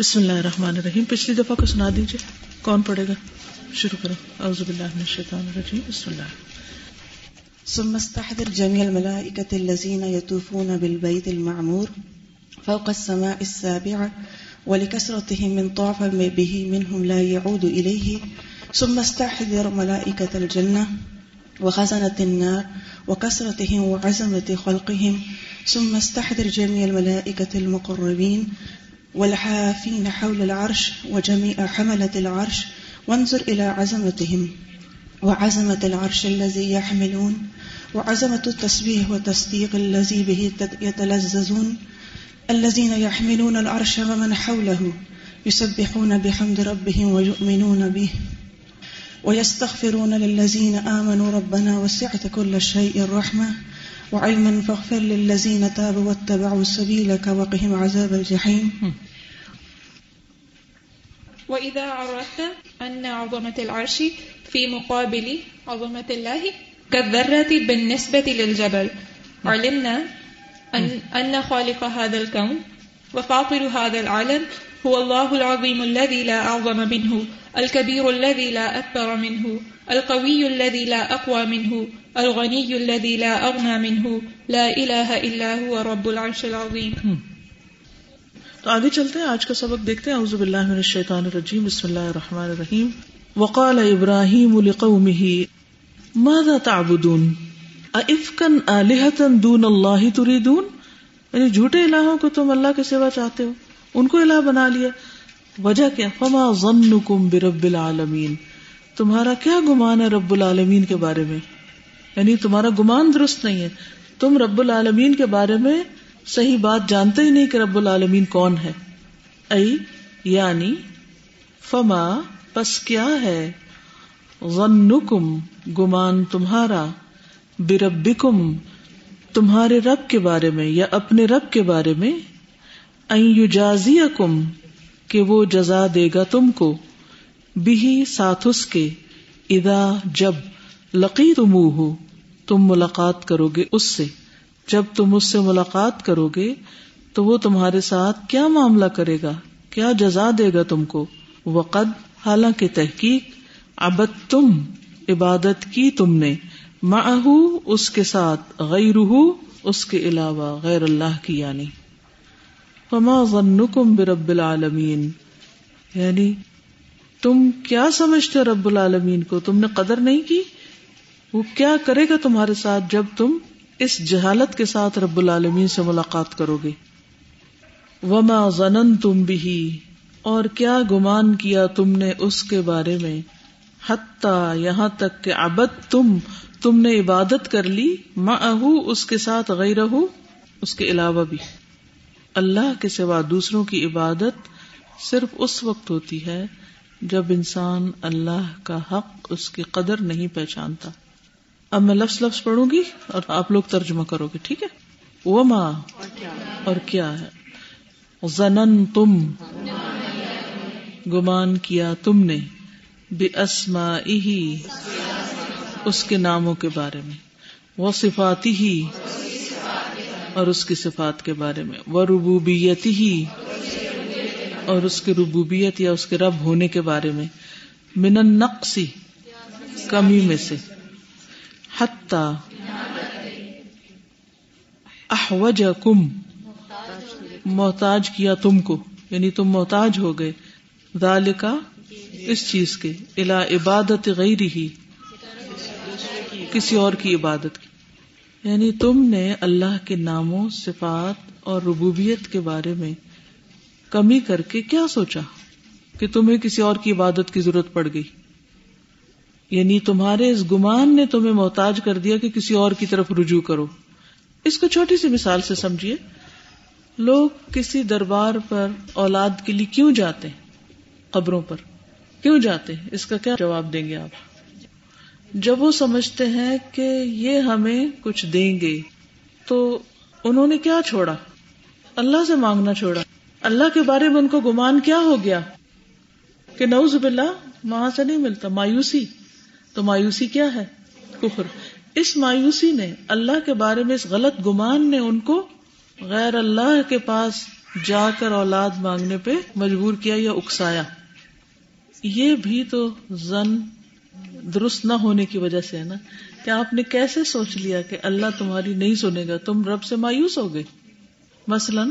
بسم اللہ الرحمن الرحیم۔ پچھلی دفعہ کو سنا دیجیے کون پڑھے گا؟ شروع کرو۔ اعوذ باللہ من الشیطان الرجیم۔ بسم اللہ۔ ثم استحضر جميع الملائكة الذين يطوفون بالبيت المعمور فوق السماء السابعة ولكسرتهم من طاف به منهم لا يعود إليه. ثم استحضر ملائكة الجنة وخزنة النار وكسرتهم وعزمة خلقهم. ثم استحضر جميع الملائكة المقربين والحافين حول العرش وجميع حملة العرش، وانظر إلى عزمتهم وعزمة العرش الذي يحملون وعزمة التسبيح والتصديق الذي به يتلززون الذين يحملون العرش ومن حوله، يسبحون بحمد ربهم ويؤمنون به. ويستغفرون للذين آمنوا ربنا وسعت كل شيء رحمة. وعلما فاغفر للذين تابوا واتبعوا سبيلك وقهم عذاب الجحيم. وإذا عرفت أن عظمة العرش في مقابل عظمة الله كالذرة بالنسبة للجبل. علمنا أن, أن خالق هذا الكون وفاطر هذا العالم هو الله العظيم الذي لا أعظم منه الكبير الذي لا أكبر منه القوي الذي لا أقوى منه الغني الذي لا أغنى منه لا إله إلا هو رب العرش العظيم تو آگے چلتے ہیں، آج کا سبق دیکھتے ہیں، اعوذ باللہ من الشیطان الرجیم، بسم اللہ الرحمن الرحیم. وقال ابراہیم لقومه ماذا تعبدون؟ افکن آلہتا دون اللہ تریدون؟ یعنی جھوٹے الہوں کو تم اللہ کے سوا چاہتے ہو، ان کو الہ بنا لیا۔ وجہ کیا؟ فما ظنکم برب العالمین۔ تمہارا کیا گمان ہے رب العالمین کے بارے میں؟ یعنی تمہارا گمان درست نہیں ہے۔ تم رب العالمین کے بارے میں صحیح بات جانتے ہی نہیں کہ رب العالمین کون ہے۔ ای یعنی فما، پس کیا ہے؟ ظنکم، گمان تمہارا۔ بربکم، تمہارے رب کے بارے میں یا اپنے رب کے بارے میں۔ کم کہ وہ جزا دے گا تم کو۔ بھی ساتھ اس کے۔ ادا جب لقی تم تم ملاقات کرو گے اس سے۔ جب تم اس سے ملاقات کرو گے تو وہ تمہارے ساتھ کیا معاملہ کرے گا؟ کیا جزا دے گا تم کو؟ وقد، حالانکہ تحقیق ابد تم، عبادت کی تم نے۔ ماہو اس کے ساتھ غیر اس کے علاوہ غیر اللہ کی یعنی۔ فما ظنکم برب العالمین۔ یعنی تم کیا سمجھتے رب العالمین کو؟ تم نے قدر نہیں کی؟ وہ کیا کرے گا تمہارے ساتھ جب تم اس جہالت کے ساتھ رب العالمین سے ملاقات کرو گے؟ وما ظنن تم بھی اور کیا گمان کیا تم نے اس کے بارے میں؟ حتیٰ یہاں تک کہ ابد تم تم نے عبادت کر لی ماں اس کے ساتھ غیر اس کے علاوہ بھی۔ اللہ کے سوا دوسروں کی عبادت صرف اس وقت ہوتی ہے جب انسان اللہ کا حق اس کی قدر نہیں پہچانتا۔ اب میں لفظ لفظ پڑھوں گی اور آپ لوگ ترجمہ کرو گے، ٹھیک ہے؟ وہ ماں اور کیا ہے؟ زنن تم گمان کیا تم نے بے اسما اس کے ناموں کے بارے میں وہ صفاتی ہی اور اس کی صفات کے بارے میں وہ ربوبیت ہی اور اس کی ربوبیت یا اس کے رب ہونے کے بارے میں، من نقصی کمی میں سے۔ حتی احوج کم محتاج کیا تم کو. یعنی تم محتاج ہو گئے. ذالکا اس چیز کے. الا عبادت غیر ہی کسی اور کی عبادت کی. یعنی تم نے اللہ کے ناموں صفات اور ربوبیت کے بارے میں کمی کر کے کیا سوچا؟ کہ تمہیں کسی اور کی عبادت کی ضرورت پڑ گئی. یعنی تمہارے اس گمان نے تمہیں محتاج کر دیا کہ کسی اور کی طرف رجوع کرو۔ اس کو چھوٹی سی مثال سے سمجھیے۔ لوگ کسی دربار پر اولاد کے لیے کیوں جاتے ہیں؟ قبروں پر۔ کیوں جاتے ہیں؟ اس کا کیا جواب دیں گے آپ؟ جب وہ سمجھتے ہیں کہ یہ ہمیں کچھ دیں گے، تو انہوں نے کیا چھوڑا؟ اللہ سے مانگنا چھوڑا۔ اللہ کے بارے میں ان کو گمان کیا ہو گیا؟ کہ نوز باللہ، وہاں سے نہیں ملتا، مایوسی۔ تو مایوسی کیا ہے؟ کفر۔ اس مایوسی نے اللہ کے بارے میں اس غلط گمان نے ان کو غیر اللہ کے پاس جا کر اولاد مانگنے پہ مجبور کیا یا اکسایا۔ یہ بھی تو زن درست نہ ہونے کی وجہ سے ہے نا؟ کہ آپ نے کیسے سوچ لیا کہ اللہ تمہاری نہیں سنے گا؟ تم رب سے مایوس ہو گئے۔ مثلاً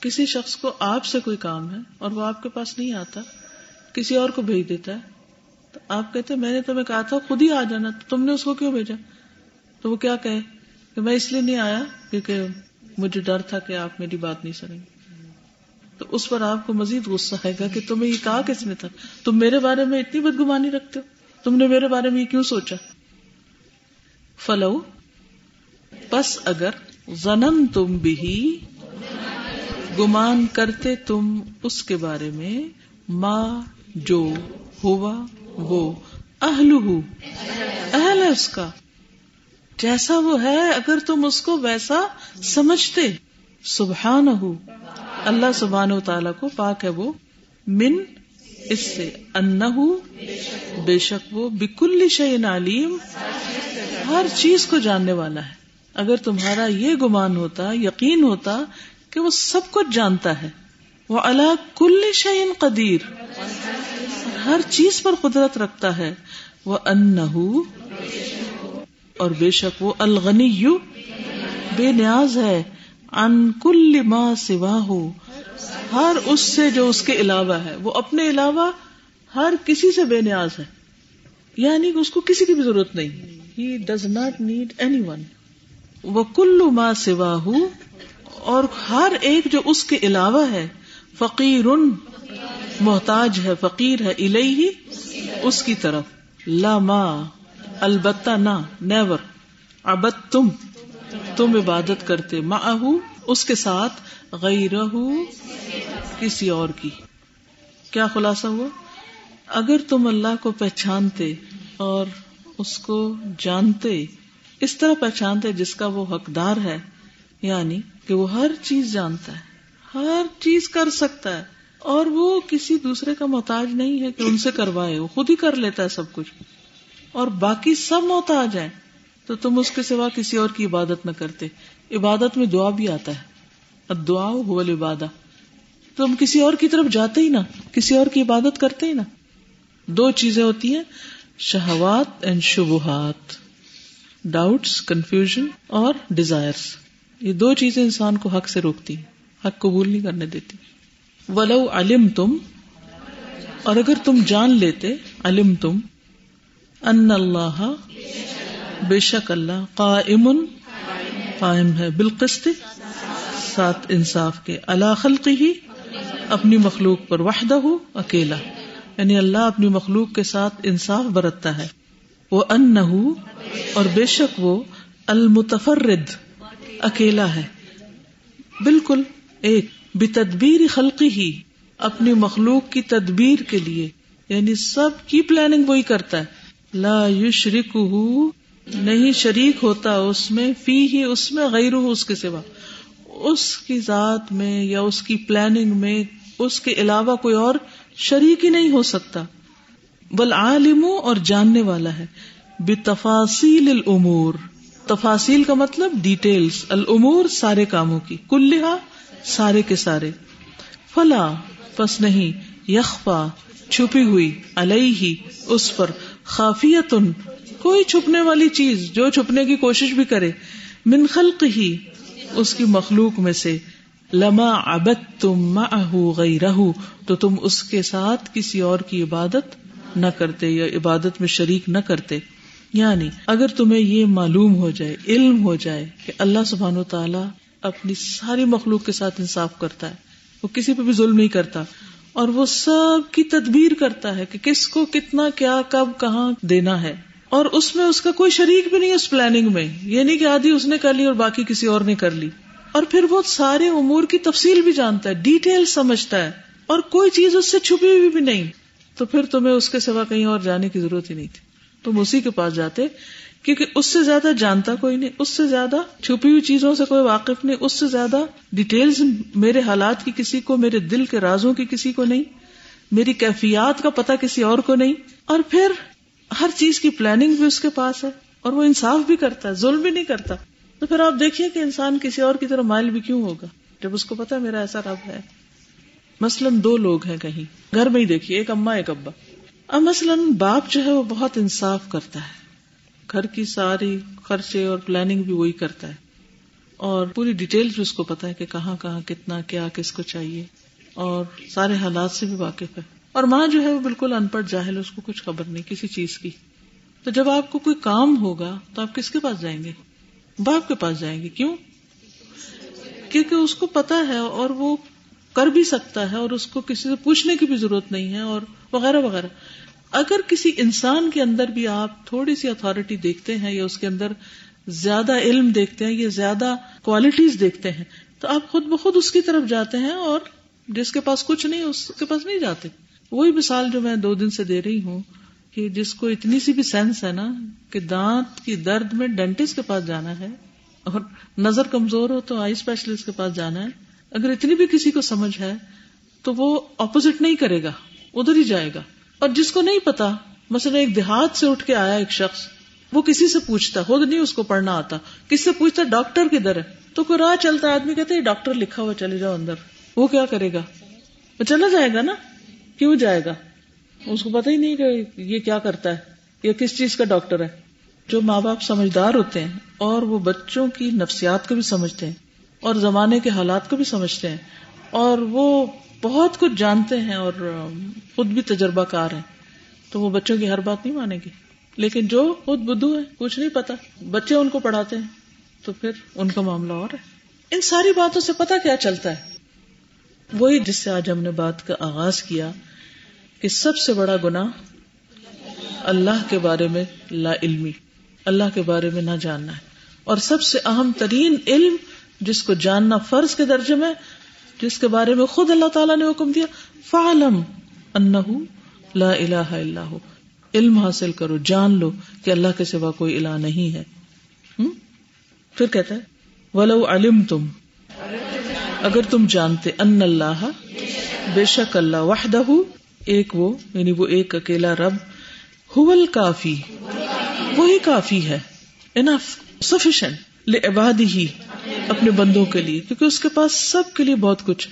کسی شخص کو آپ سے کوئی کام ہے اور وہ آپ کے پاس نہیں آتا، کسی اور کو بھیج دیتا ہے تو آپ کہتے میں نے تمہیں کہا تھا خود ہی آ جانا تم نے اس کو کیوں بھیجا؟ تو وہ کیا کہے؟ کہ میں اس لیے نہیں آیا کیونکہ مجھے ڈر تھا کہ آپ میری بات نہیں سنیں گے۔ تو اس پر آپ کو مزید غصہ آئے گا کہ تمہیں یہ کہا کس نے تھا؟ تم میرے بارے میں اتنی بدگمانی رکھتے ہو؟ تم نے میرے بارے میں یہ کیوں سوچا؟ فلو بس اگر زنن تم بھی گمان کرتے تم اس کے بارے میں ماں جو ہوا وہ اہل اہل ہے اس کا۔ جیسا وہ ہے، اگر تم اس کو ویسا سمجھتے۔ سبحان ہو اللہ سبحان و تعالی کو پاک ہے وہ۔ من، اس سے۔ ان بے شک وہ۔ بکل شعین علیم، ہر چیز کو جاننے والا ہے۔ اگر تمہارا یہ گمان ہوتا، یقین ہوتا کہ وہ سب کچھ جانتا ہے۔ وہ اللہ کل شعین قدیر ہر چیز پر قدرت رکھتا ہے۔ وہ ان اور بے شک وہ الغنی یو بے نیاز ہے۔ ان کل ماں سوا ہو ہر اس سے جو اس کے علاوہ ہے۔ وہ اپنے علاوہ ہر کسی سے بے نیاز ہے۔ یعنی اس کو کسی کی بھی ضرورت نہیں۔ He does not need anyone وہ کلو ماں سوا ہو اور ہر ایک جو اس کے علاوہ ہے، فقیر محتاج ہے، فقیر ہے الہی اس کی طرف۔ لاما البتہ نہ نیور ابد تم تم عبادت کرتے۔ ماہ اس کے ساتھ۔ غیر کسی اور کی۔ کیا خلاصہ ہوا؟ اگر تم اللہ کو پہچانتے اور اس کو جانتے، اس طرح پہچانتے جس کا وہ حقدار ہے یعنی کہ وہ ہر چیز جانتا ہے، ہر چیز کر سکتا ہے۔ اور وہ کسی دوسرے کا محتاج نہیں ہے کہ ان سے کروائے، وہ خود ہی کر لیتا ہے سب کچھ۔ اور باقی سب محتاج ہیں، تو تم اس کے سوا کسی اور کی عبادت نہ کرتے۔ عبادت میں دعا بھی آتا ہے۔ دعا ہو تم کسی اور کی طرف جاتے ہی نا کسی اور کی عبادت کرتے ہی نا دو چیزیں ہوتی ہیں، شہوات اینڈ شبہات۔ ڈاؤٹس کنفیوژن اور ڈیزائر یہ دو چیزیں انسان کو حق سے روکتی حق قبول نہیں کرنے دیتی۔ ولو علم تم اور اگر تم جان لیتے علم تم ان اللہ بے شک اللہ قائم قائم ہے بالقسط، سات انصاف کے اللہ خلقی ہی اپنی مخلوق پر وحدہ ہو اکیلا۔ یعنی اللہ اپنی مخلوق کے ساتھ انصاف برتتا ہے۔ وہ ان نہ اور بے شک وہ المتفرد، اکیلا ہے۔ بالکل ایک۔ بتدبیر خلقی ہی اپنی مخلوق کی تدبیر کے لیے یعنی سب کی پلاننگ وہی کرتا ہے۔ لا یشرک نہیں شریک ہوتا اس میں، فی ہی اس میں غیر اس کے سوا۔ اس کی ذات میں یا اس کی پلاننگ میں اس کے علاوہ کوئی اور شریک ہی نہیں ہو سکتا۔ بل عالم اور جاننے والا ہے۔ بے تفاصیل العمور تفاصیل کا مطلب ڈیٹیلس العمور سارے کاموں کی۔ کلحا سارے کے سارے۔ فلا، پس نہیں، یخفا، چھپی ہوئی الئی اس پر۔ خافیت کوئی چھپنے والی چیز جو چھپنے کی کوشش بھی کرے۔ من خلق ہی اس کی مخلوق میں سے۔ لما ابت تم گئی رہو تو تم اس کے ساتھ کسی اور کی عبادت نہ کرتے یا عبادت میں شریک نہ کرتے۔ یعنی اگر تمہیں یہ معلوم ہو جائے، علم ہو جائے کہ اللہ سبحان و تعالی اپنی ساری مخلوق کے ساتھ انصاف کرتا ہے۔ وہ کسی پہ بھی ظلم نہیں کرتا۔ اور وہ سب کی تدبیر کرتا ہے کہ کس کو کتنا کیا، کب، کہاں دینا ہے۔ اور اس میں اس کا کوئی شریک بھی نہیں اس پلاننگ میں۔ یہ نہیں کہ آدھی اس نے کر لی اور باقی کسی اور نے کر لی۔ اور پھر وہ سارے امور کی تفصیل بھی جانتا ہے ڈیٹیل سمجھتا ہے۔ اور کوئی چیز اس سے چھپی ہوئی بھی نہیں۔ تو پھر تمہیں اس کے سوا کہیں اور جانے کی ضرورت ہی نہیں تھی۔ تم اسی کے پاس جاتے۔ کیونکہ اس سے زیادہ جانتا کوئی نہیں، اس سے زیادہ چھپی ہوئی چیزوں سے کوئی واقف نہیں، اس سے زیادہ ڈیٹیلز میرے حالات کی کسی کو، میرے دل کے رازوں کی کسی کو نہیں، میری کیفیات کا پتا کسی اور کو نہیں۔ اور پھر ہر چیز کی پلاننگ بھی اس کے پاس ہے اور وہ انصاف بھی کرتا ہے، ظلم بھی نہیں کرتا۔ تو پھر آپ دیکھیے کہ انسان کسی اور کی طرح مائل بھی کیوں ہوگا؟ جب اس کو پتا میرا ایسا رب ہے۔ مثلاً دو لوگ ہیں کہیں، گھر میں ہی دیکھیے، ایک اما ایک ابا۔ اب مثلاً باپ جو ہے وہ بہت انصاف کرتا ہے۔ گھر کی ساری خرچے اور پلاننگ بھی وہی کرتا ہے۔ اور پوری ڈیٹیل بھی اس کو پتا ہے کہ کہاں کہاں کتنا کیا کس کو چاہیے۔ اور سارے حالات سے بھی واقف ہے۔ اور ماں جو ہے وہ بالکل ان پڑھ جاہل اس کو کچھ خبر نہیں، کسی چیز کی۔ تو جب آپ کو کوئی کام ہوگا تو آپ کس کے پاس جائیں گے؟ باپ کے پاس جائیں گے۔ کیوں؟ کیونکہ اس کو پتا ہے اور وہ کر بھی سکتا ہے اور اس کو کسی سے پوچھنے کی بھی ضرورت نہیں ہے اور وغیرہ وغیرہ۔ اگر کسی انسان کے اندر بھی آپ تھوڑی سی اتارٹی دیکھتے ہیں یا اس کے اندر زیادہ علم دیکھتے ہیں یا زیادہ کوالٹیز دیکھتے ہیں، تو آپ خود بخود اس کی طرف جاتے ہیں اور جس کے پاس کچھ نہیں، اس کے پاس نہیں جاتے۔ وہی مثال جو میں دو دن سے دے رہی ہوں کہ جس کو اتنی سی بھی سینس ہے نا کہ دانت کی درد میں ڈینٹسٹ کے پاس جانا ہے اور نظر کمزور ہو تو آئی اسپیشلسٹ کے پاس جانا ہے، اگر اتنی بھی کسی کو سمجھ ہے تو وہ اپوزٹ نہیں کرے گا، ادھر ہی جائے گا۔ اور جس کو نہیں پتا، مثلا ایک دیہات سے اٹھ کے آیا ایک شخص، وہ کسی سے پوچھتا، خود نہیں اس کو پڑھنا آتا، کس سے پوچھتا، ڈاکٹر کدھر ہے؟ تو کوئی راہ چلتا آدمی کہتے ڈاکٹر لکھا ہوا چلے جاؤ اندر۔ وہ کیا کرے گا؟ وہ چلا جائے گا نا؟ کیوں جائے گا؟ اس کو پتا ہی نہیں کہ یہ کیا کرتا ہے یا کس چیز کا ڈاکٹر ہے؟ جو ماں باپ سمجھدار ہوتے ہیں اور وہ بچوں کی نفسیات کو بھی سمجھتے ہیں اور زمانے کے حالات کو بھی سمجھتے ہیں اور وہ بہت کچھ جانتے ہیں اور خود بھی تجربہ کار ہیں۔ تو وہ بچوں کی ہر بات نہیں مانے گی۔ لیکن جو خود بدھو ہے، کچھ نہیں پتا۔ بچے ان کو پڑھاتے ہیں۔ تو پھر ان کا معاملہ اور ہے۔ ان ساری باتوں سے پتا کیا چلتا ہے۔ وہی جس سے آج ہم نے بات کا آغاز کیا کہ سب سے بڑا گنا اللہ کے بارے میں لا علمی، اللہ کے بارے میں نہ جاننا ہے۔ اور سب سے اہم ترین علم جس کو جاننا فرض کے درجے میں جس کے بارے میں خود اللہ تعالیٰ نے حکم دیا، فعلم انہو لا الہ الا ہو علم حاصل کرو، جان لو کہ اللہ کے سوا کوئی الہ نہیں ہے۔ پھر کہتا ہے، ولو علم تم اگر تم جانتے ان اللہ بے شک اللہ وحدہ، ایک وہ یعنی وہ ایک اکیلا رب ہول کافی وہی کافی ہے۔ انف سفیشنٹ لعباد ہی اپنے بندوں کے لیے، کیونکہ اس کے پاس سب کے لیے بہت کچھ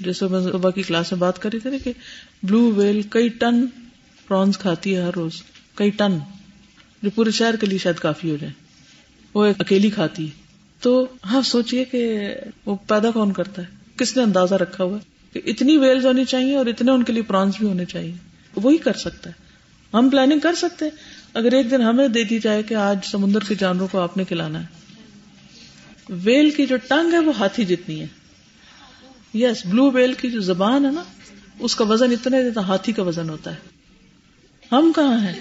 جیسے میں صبح کی کلاس میں بات کر رہی تھی نا کہ بلو ویل کئی ٹن پرانس کھاتی ہے ہر روز، کئی ٹن، جو پورے شہر کے لیے شاید کافی ہو جائے۔ وہ ایک اکیلی کھاتی ہے۔ تو ہاں سوچیے کہ وہ پیدا کون کرتا ہے؟ کس نے اندازہ رکھا ہوا کہ اتنی ویلز ہونی چاہیے اور اتنے ان کے لیے پرانس بھی ہونے چاہیے؟ وہی کر سکتا ہے۔ ہم پلاننگ کر سکتے ہیں۔ اگر ایک دن ہمیں دے دی جائے کہ آج سمندر کے جانوروں کو آپ نے کھلانا ہے ویل کی جو ٹنگ ہے وہ ہاتھی جتنی ہے۔ یس بلو ویل کی جو زبان ہے نا، اس کا وزن اتنا دیتا ہاتھی کا وزن ہوتا ہے۔ ہم کہاں ہیں؟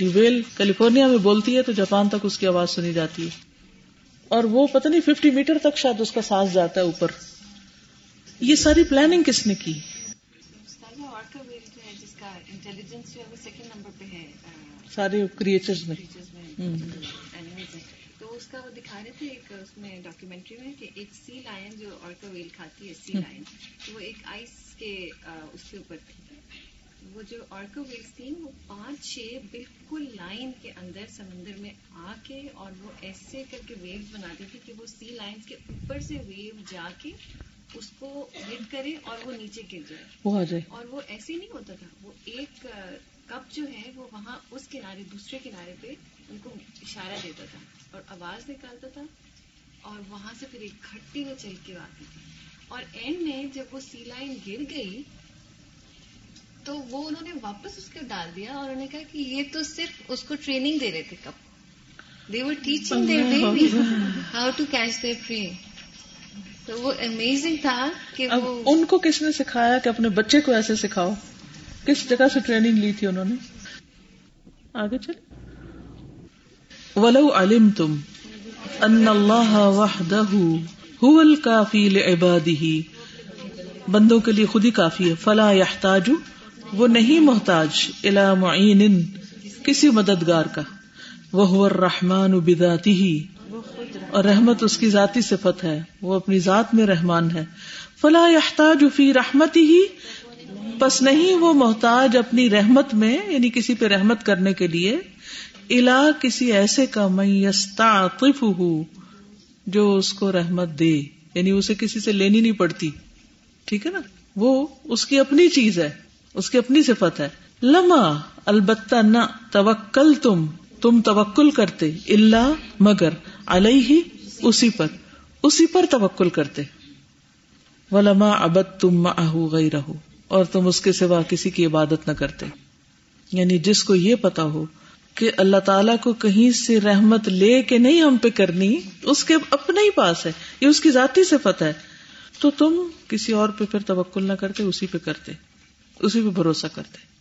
ویل کیلیفورنیا میں بولتی ہے تو جاپان تک اس کی آواز سنی جاتی ہے۔ اور وہ پتہ نہیں ففٹی میٹر تک شاید اس کا سانس جاتا ہے اوپر۔ یہ ساری پلاننگ کس نے کی؟ سارے کریچر میں اس کا وہ دکھا رہے تھے ایک اس میں ڈاکیومینٹری میں کہ ایک سی لائن جو آرکا ویل کھاتی ہے سی لائن وہ ایک آئس کے اس کے اوپر تھی۔ وہ جو آرکا ویلس تھی وہ پانچ چھ بالکل لائن کے اندر سمندر میں آ کے اور وہ ایسے کر کے ویو بناتی تھی کہ وہ سی لائن کے اوپر سے ویو جا کے اس کو ہٹ کرے اور وہ نیچے گر جائے۔ اور وہ ایسے نہیں ہوتا تھا۔ وہ ایک کپ جو ہے وہ وہاں اس کنارے دوسرے کنارے پہ ان کو اشارہ دیتا تھا۔ اور آواز نکالتا تھا اور وہاں سے پھر ایک کھٹی میں چل کے آتی تھی۔ اور اینڈ میں جب وہ سی لائن گر گئی تو وہ انہوں نے واپس اس کو ڈال دیا اور انہوں نے کہا کہ یہ تو صرف اس کو ٹریننگ دے رہے تھے کب۔ They were teaching their baby how to catch their prey تو وہ امیزنگ تھا کہ وہ ان کو کس نے سکھایا کہ اپنے بچے کو ایسے سکھاؤ؟ کس جگہ سے ٹریننگ لی تھی انہوں نے؟ آگے چلے ولو علم تم ان اللہ وحدہ هو الکافی لعباده بندوں کے لیے خود ہی کافی ہے۔ فلا یحتاج، وہ نہیں محتاج الى معین، کسی مددگار کا۔ وہ الرحمن بذاته۔ اور رحمت اس کی ذاتی صفت ہے۔ وہ اپنی ذات میں رحمان ہے۔ فلا یحتاج فی رحمته۔ پس نہیں، وہ محتاج اپنی رحمت میں یعنی کسی پہ رحمت کرنے کے لیے۔ الا کسی ایسے کا میستا ہو جو اس کو رحمت دے یعنی اسے کسی سے لینی نہیں پڑتی، ٹھیک ہے نا؟ وہ اس کی اپنی چیز ہے، اس کی اپنی صفت ہے۔ لما البتہ نہ توکل تم تم توکل کرتے اللہ مگر علیہ اسی پر اسی پر توکل کرتے۔ ولما ابد تم گئی رہو اور تم اس کے سوا کسی کی عبادت نہ کرتے۔ یعنی جس کو یہ پتا ہو کہ اللہ تعالیٰ کو کہیں سے رحمت لے کے نہیں ہم پہ کرنی، اس کے اپنے ہی پاس ہے، یہ اس کی ذاتی صفت ہے۔ تو تم کسی اور پہ پھر توکل نہ کرتے، اسی پہ کرتے، اسی پہ بھروسہ کرتے۔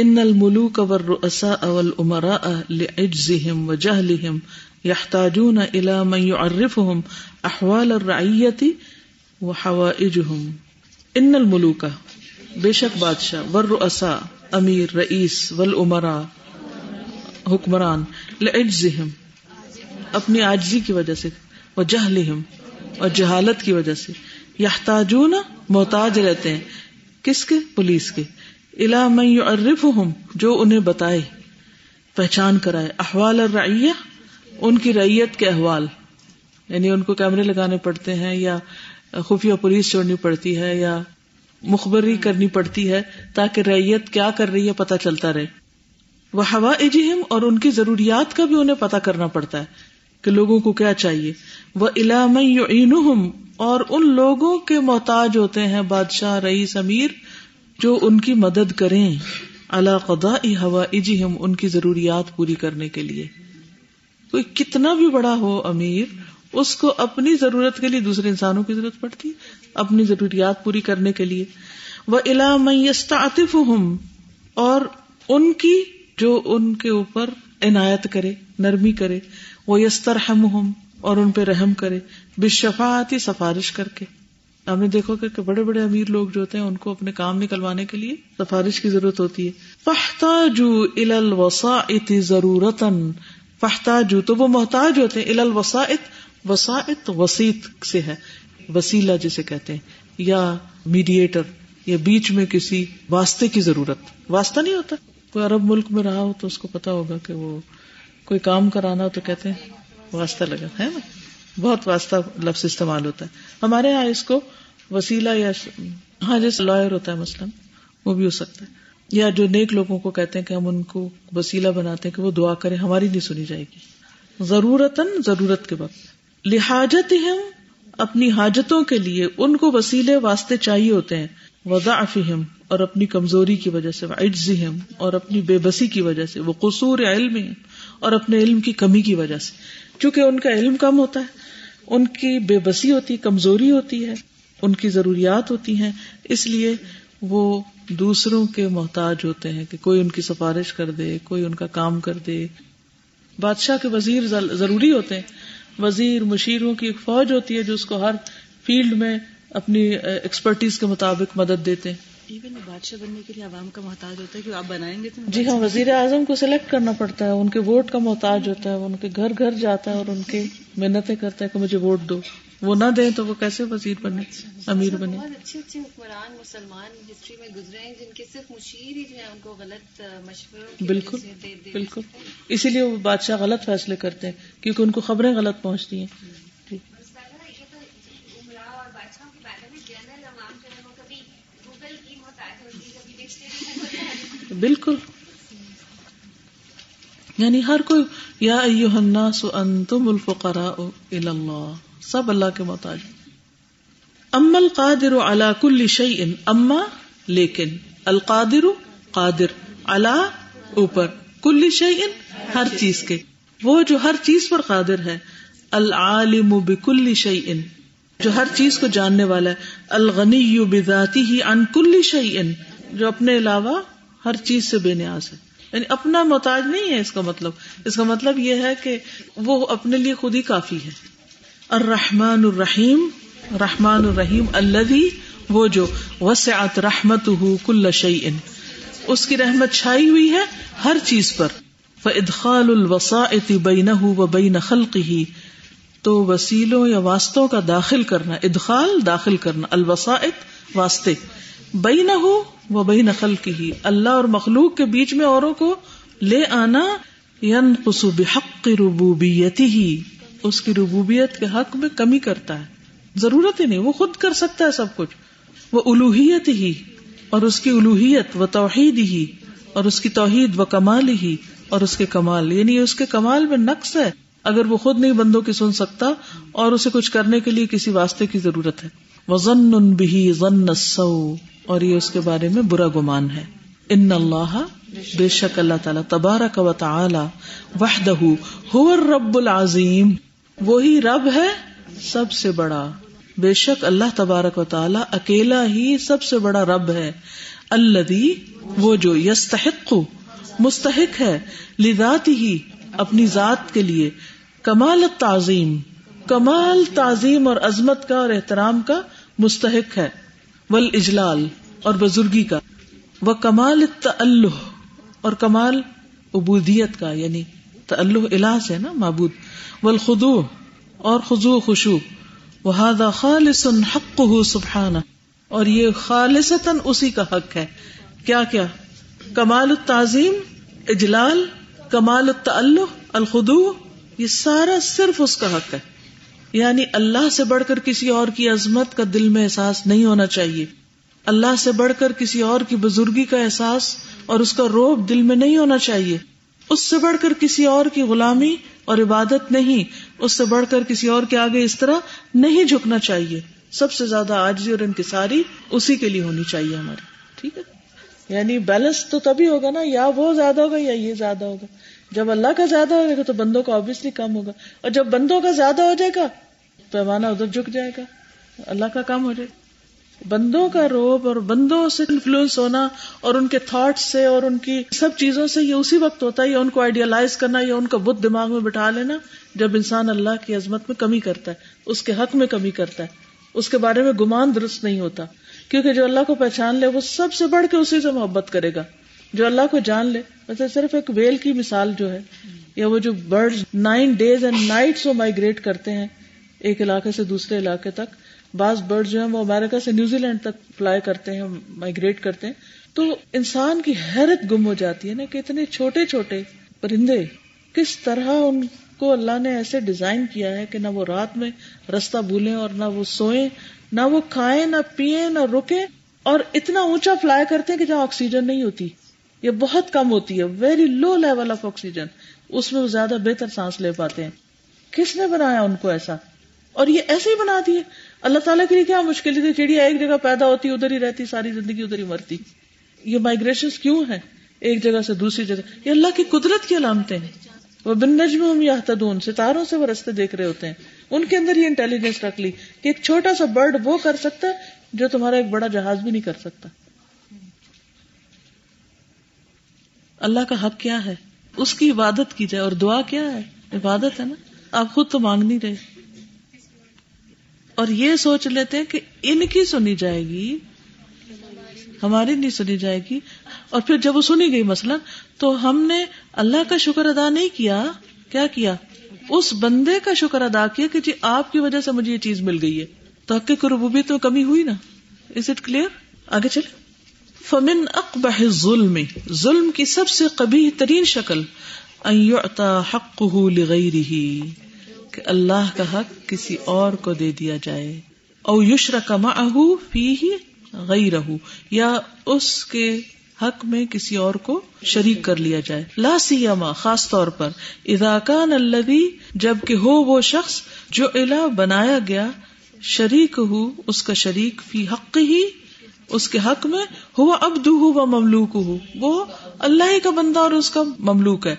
ان الملوک والرؤساء والامراء لعجزهم وجهلهم يحتاجون الى من يعرفهم احوال الرعیت وحوائجهم ان الملوک، بے شک بادشاہ، والرؤساء، امیر، رئیس، والامراء حکمران لعجزهم اپنی عاجزی کی وجہ سے وجهلهم اور جہالت کی وجہ سے۔ یحتاجون، محتاج رہتے ہیں۔ کس کے؟ پولیس کے۔ الا من یعرفہم، جو انہیں بتائے، پہچان کرائے۔ احوال الرعیہ، ان کی ریت کے احوال۔ یعنی ان کو کیمرے لگانے پڑتے ہیں، یا خفیہ پولیس چھوڑنی پڑتی ہے، یا مخبری کرنی پڑتی ہے، تاکہ ریت کیا کر رہی ہے، پتہ چلتا رہے۔ وہ ہوا اجہم اور ان کی ضروریات کا بھی انہیں پتا کرنا پڑتا ہے کہ لوگوں کو کیا چاہیے۔ وہ علام اور ان لوگوں کے محتاج ہوتے ہیں بادشاہ، رئیس، امیر جو ان کی مدد کریں۔ اللہ قدا ہوا اجہم ان کی ضروریات پوری کرنے کے لیے۔ کوئی کتنا بھی بڑا ہو امیر، اس کو اپنی ضرورت کے لیے دوسرے انسانوں کی ضرورت پڑتی، اپنی ضروریات پوری کرنے کے لیے۔ وہ علام یستعطف اور ان کی جو ان کے اوپر عنایت کرے، نرمی کرے وہ یستر اور ان پہ رحم کرے بشفاعتی سفارش کر کے۔ ہم نے دیکھو کہ بڑے بڑے امیر لوگ جو ہوتے ہیں، ان کو اپنے کام نکلوانے کے لیے سفارش کی ضرورت ہوتی ہے۔ فہتا جو ال وساط ضرورت تو وہ محتاج ہوتے ہیں ال وساط وساط وسیط سے ہے، وسیلہ جسے کہتے ہیں، یا میڈیٹر یا بیچ میں کسی واسطے کی ضرورت۔ واسطہ نہیں ہوتا۔ کوئی عرب ملک میں رہا ہو تو اس کو پتا ہوگا کہ وہ کوئی کام کرانا ہو تو کہتے ہیں، واسطہ لگا، ہے نا؟ بہت واسطہ لفظ استعمال ہوتا ہے۔ ہمارے یہاں اس کو وسیلہ یا ہاں جیسے لائر ہوتا ہے مثلاً، وہ بھی ہو سکتا ہے۔ یا جو نیک لوگوں کو کہتے ہیں کہ ہم ان کو وسیلہ بناتے ہیں کہ وہ دعا کرے ہماری نہیں سنی جائے گی۔ ضرورت ضرورت کے وقت۔ لہاجت ہم اپنی حاجتوں کے لیے ان کو وسیلے واسطے چاہیے ہوتے ہیں۔ وضا فہم اور اپنی کمزوری کی وجہ سے اجزم اور اپنی بے بسی کی وجہ سے وہ قصور علم اور اپنے علم کی کمی کی وجہ سے۔ چونکہ ان کا علم کم ہوتا ہے، ان کی بے بسی ہوتی، کمزوری ہوتی ہے، ان کی ضروریات ہوتی ہیں، اس لیے وہ دوسروں کے محتاج ہوتے ہیں کہ کوئی ان کی سفارش کر دے، کوئی ان کا کام کر دے۔ بادشاہ کے وزیر ضروری ہوتے ہیں۔ وزیر مشیروں کی ایک فوج ہوتی ہے جو اس کو ہر فیلڈ میں اپنی ایکسپرٹیز کے مطابق مدد دیتے ہیں۔ ایون بادشاہ بننے کے لیے عوام کا محتاج ہوتا ہے کہ آپ بنائیں گے تو جی ہاں وزیر اعظم کو سلیکٹ کرنا پڑتا ہے ان کے ووٹ کا محتاج ہوتا ہے ان کے گھر گھر جاتا ہے اور ان کی محنتیں کرتا ہے کہ مجھے ووٹ دو۔ وہ نہ دیں تو وہ کیسے وزیر بنے امیر بنے؟ بہت اچھے اچھے حکمران مسلمان ہسٹری میں گزرے ہیں جن کے صرف مشیر ہی جو ہے ان کو غلط مشوروں بالکل بالکل۔ اسی لیے وہ بادشاہ غلط فیصلے کرتے ہیں کیونکہ ان کو خبریں غلط پہنچتی ہیں۔ بالکل۔ یعنی ہر کوئی، یا الناس انتم الفقراء الى اللہ سب اللہ کے محتاج اما القادر على كل شيء اما لیکن القادر قادر على اوپر۔ کل شيء ہر چیز کے۔ وہ جو ہر چیز پر قادر ہے۔ العالم بكل شيء جو ہر چیز کو جاننے والا ہے۔ الغنی بذاته عن كل شيء جو اپنے علاوہ ہر چیز سے بے نیاز ہے۔ یعنی اپنا محتاج نہیں ہے اس کا مطلب۔ اس کا مطلب یہ ہے کہ وہ اپنے لیے خود ہی کافی ہے۔ الرحمن الرحیم رحمان الرحیم اللہ وہ جو وسعت رحمت کل شعین اس کی رحمت چھائی ہوئی ہے ہر چیز پر۔ فدخال الوساط بین و بین خلق ہی تو وسیلوں یا واسطوں کا داخل کرنا، ادخال داخل کرنا الوساط واسطے۔ بئی نہ ہو وہ بئی نقل کی ہی اللہ اور مخلوق کے بیچ میں اوروں کو لے آنا ین قصوب حق ربوبیتی ہی اس کی ربوبیت کے حق میں کمی کرتا ہے۔ ضرورت ہی نہیں، وہ خود کر سکتا ہے سب کچھ۔ وہ الوحیت ہی اور اس کی الوحیت و توحید ہی اور اس کی توحید و کمال ہی اور اس کے کمال یعنی اس کے کمال میں نقص ہے۔ اگر وہ خود نہیں بندوں کی سن سکتا اور اسے کچھ کرنے کے لیے کسی واسطے کی ضرورت ہے۔ وہ ضن بھی ضن سو اور یہ اس کے بارے میں برا گمان ہے۔ ان اللہ بے شک اللہ تعالیٰ تبارک و تعالی وحدہ رب العظیم وہی رب ہے سب سے بڑا۔ بے شک اللہ تبارک و تعالیٰ اکیلا ہی سب سے بڑا رب ہے۔ اللہ وہ جو یستحق، مستحق ہے لذات ہی اپنی ذات کے لیے۔ کمال تعظیم کمال تعظیم اور عظمت کا اور احترام کا مستحق ہے ول اجلال اور بزرگی کا وہ کمال تلح اور کمال عبودیت کا یعنی تلح الہ سے نا، معبود، والخضوع اور خزو خوشو وہ خالص حق ہو سبحانہ، اور یہ خالصتاً اسی کا حق ہے۔ کیا کیا؟ کمال التعظیم، اجلال، کمال التعلق الخدو یہ سارا صرف اس کا حق ہے۔ یعنی اللہ سے بڑھ کر کسی اور کی عظمت کا دل میں احساس نہیں ہونا چاہیے۔ اللہ سے بڑھ کر کسی اور کی بزرگی کا احساس اور اس کا روب دل میں نہیں ہونا چاہیے۔ اس سے بڑھ کر کسی اور کی غلامی اور عبادت نہیں۔ اس سے بڑھ کر کسی اور کے آگے اس طرح نہیں جھکنا چاہیے۔ سب سے زیادہ آجزی اور انکساری اسی کے لیے ہونی چاہیے ہماری۔ ٹھیک ہے؟ یعنی بیلنس تو تبھی ہوگا نا، یا وہ زیادہ ہوگا یا یہ زیادہ ہوگا۔ جب اللہ کا زیادہ ہوگا تو بندوں کا آبیسلی کم ہوگا۔ اور جب بندوں کا زیادہ ہو جائے گا، پیمانہ ادھر جھک جائے گا۔ اللہ کا کام ہو جائے گا۔ بندوں کا روب اور بندوں سے انفلوئنس ہونا اور ان کے تھاٹ سے اور ان کی سب چیزوں سے یہ اسی وقت ہوتا ہے یا ان کو آئیڈیالائز کرنا یا ان کا بدھ دماغ میں بٹھا لینا جب انسان اللہ کی عظمت میں کمی کرتا ہے، اس کے حق میں کمی کرتا ہے۔ اس کے بارے میں گمان درست نہیں ہوتا، کیونکہ جو اللہ کو پہچان لے، وہ سب سے بڑھ کے اسی سے محبت کرے گا۔ جو اللہ کو جان لے ویسے صرف ایک ویل کی مثال جو ہے، یا وہ جو bird nine days and nights وہ مائگریٹ کرتے ہیں ایک علاقے سے دوسرے علاقے تک۔ بعض برڈ جو ہیں وہ امیرکا سے نیوزی لینڈ تک فلائی کرتے ہیں مائگریٹ کرتے ہیں۔ تو انسان کی حیرت گم ہو جاتی ہے نا کہ اتنے چھوٹے چھوٹے پرندے، کس طرح ان کو اللہ نے ایسے ڈیزائن کیا ہے کہ نہ وہ رات میں رستہ بھولیں اور نہ وہ سوئیں، نہ وہ کھائیں، نہ پیئے نہ رکے اور اتنا اونچا فلائی کرتے ہیں کہ جہاں آکسیجن نہیں ہوتی۔ یہ بہت کم ہوتی ہے very low level of oxygen اس میں وہ زیادہ بہتر سانس لے پاتے ہیں۔ کس نے بنایا ان کو ایسا؟ اور یہ ایسے ہی بنا دیے۔ اللہ تعالیٰ کے لیے کیا مشکل تھی چڑیا ایک جگہ پیدا ہوتی، ادھر ہی رہتی، ساری زندگی ادھر ہی مرتی۔ یہ مائگریشن کیوں ہے ایک جگہ سے دوسری جگہ۔ یہ اللہ کی قدرت کی علامتیں ہیں۔ وہ بن نجم ہم ستاروں سے وہ رستے دیکھ رہے ہوتے ہیں۔ ان کے اندر یہ انٹیلیجنس رکھ لی کہ ایک چھوٹا سا برڈ وہ کر سکتا ہے جو تمہارا ایک بڑا جہاز بھی نہیں کر سکتا۔ اللہ کا حق کیا ہے؟ اس کی عبادت کی جائے اور دعا کیا ہے؟ عبادت ہے نا؟ آپ خود تو مانگ نہیں رہے۔ اور یہ سوچ لیتے ہیں کہ ان کی سنی جائے گی، ہماری نہیں سنی جائے گی۔ اور پھر جب وہ سنی گئی مثلا، تو ہم نے اللہ کا شکر ادا نہیں کیا۔ کیا کیا؟ اس بندے کا شکر ادا کیا کہ جی آپ کی وجہ سے مجھے یہ چیز مل گئی ہے۔ تو حق کی ربوبیت تو کمی ہوئی نا؟ از اٹ کلیئر آگے چلے فمن اقبہ ظلم ظلم کی سب سے کبھی ترین شکل حق لغیرہ، کہ اللہ کا حق کسی اور کو دے دیا جائے، او یشر کما فی گئی رہو یا اس کے حق میں کسی اور کو شریک کر لیا جائے۔ لا سیما، خاص طور پر اداکان الدی جبکہ ہو وہ شخص جو الا بنایا گیا، شریک ہو، اس کا شریک فی حق ہی اس کے حق میں ہوا اب دو مملوک ہو۔ وہ اللہ ہی کا بندہ اور اس کا مملوک ہے۔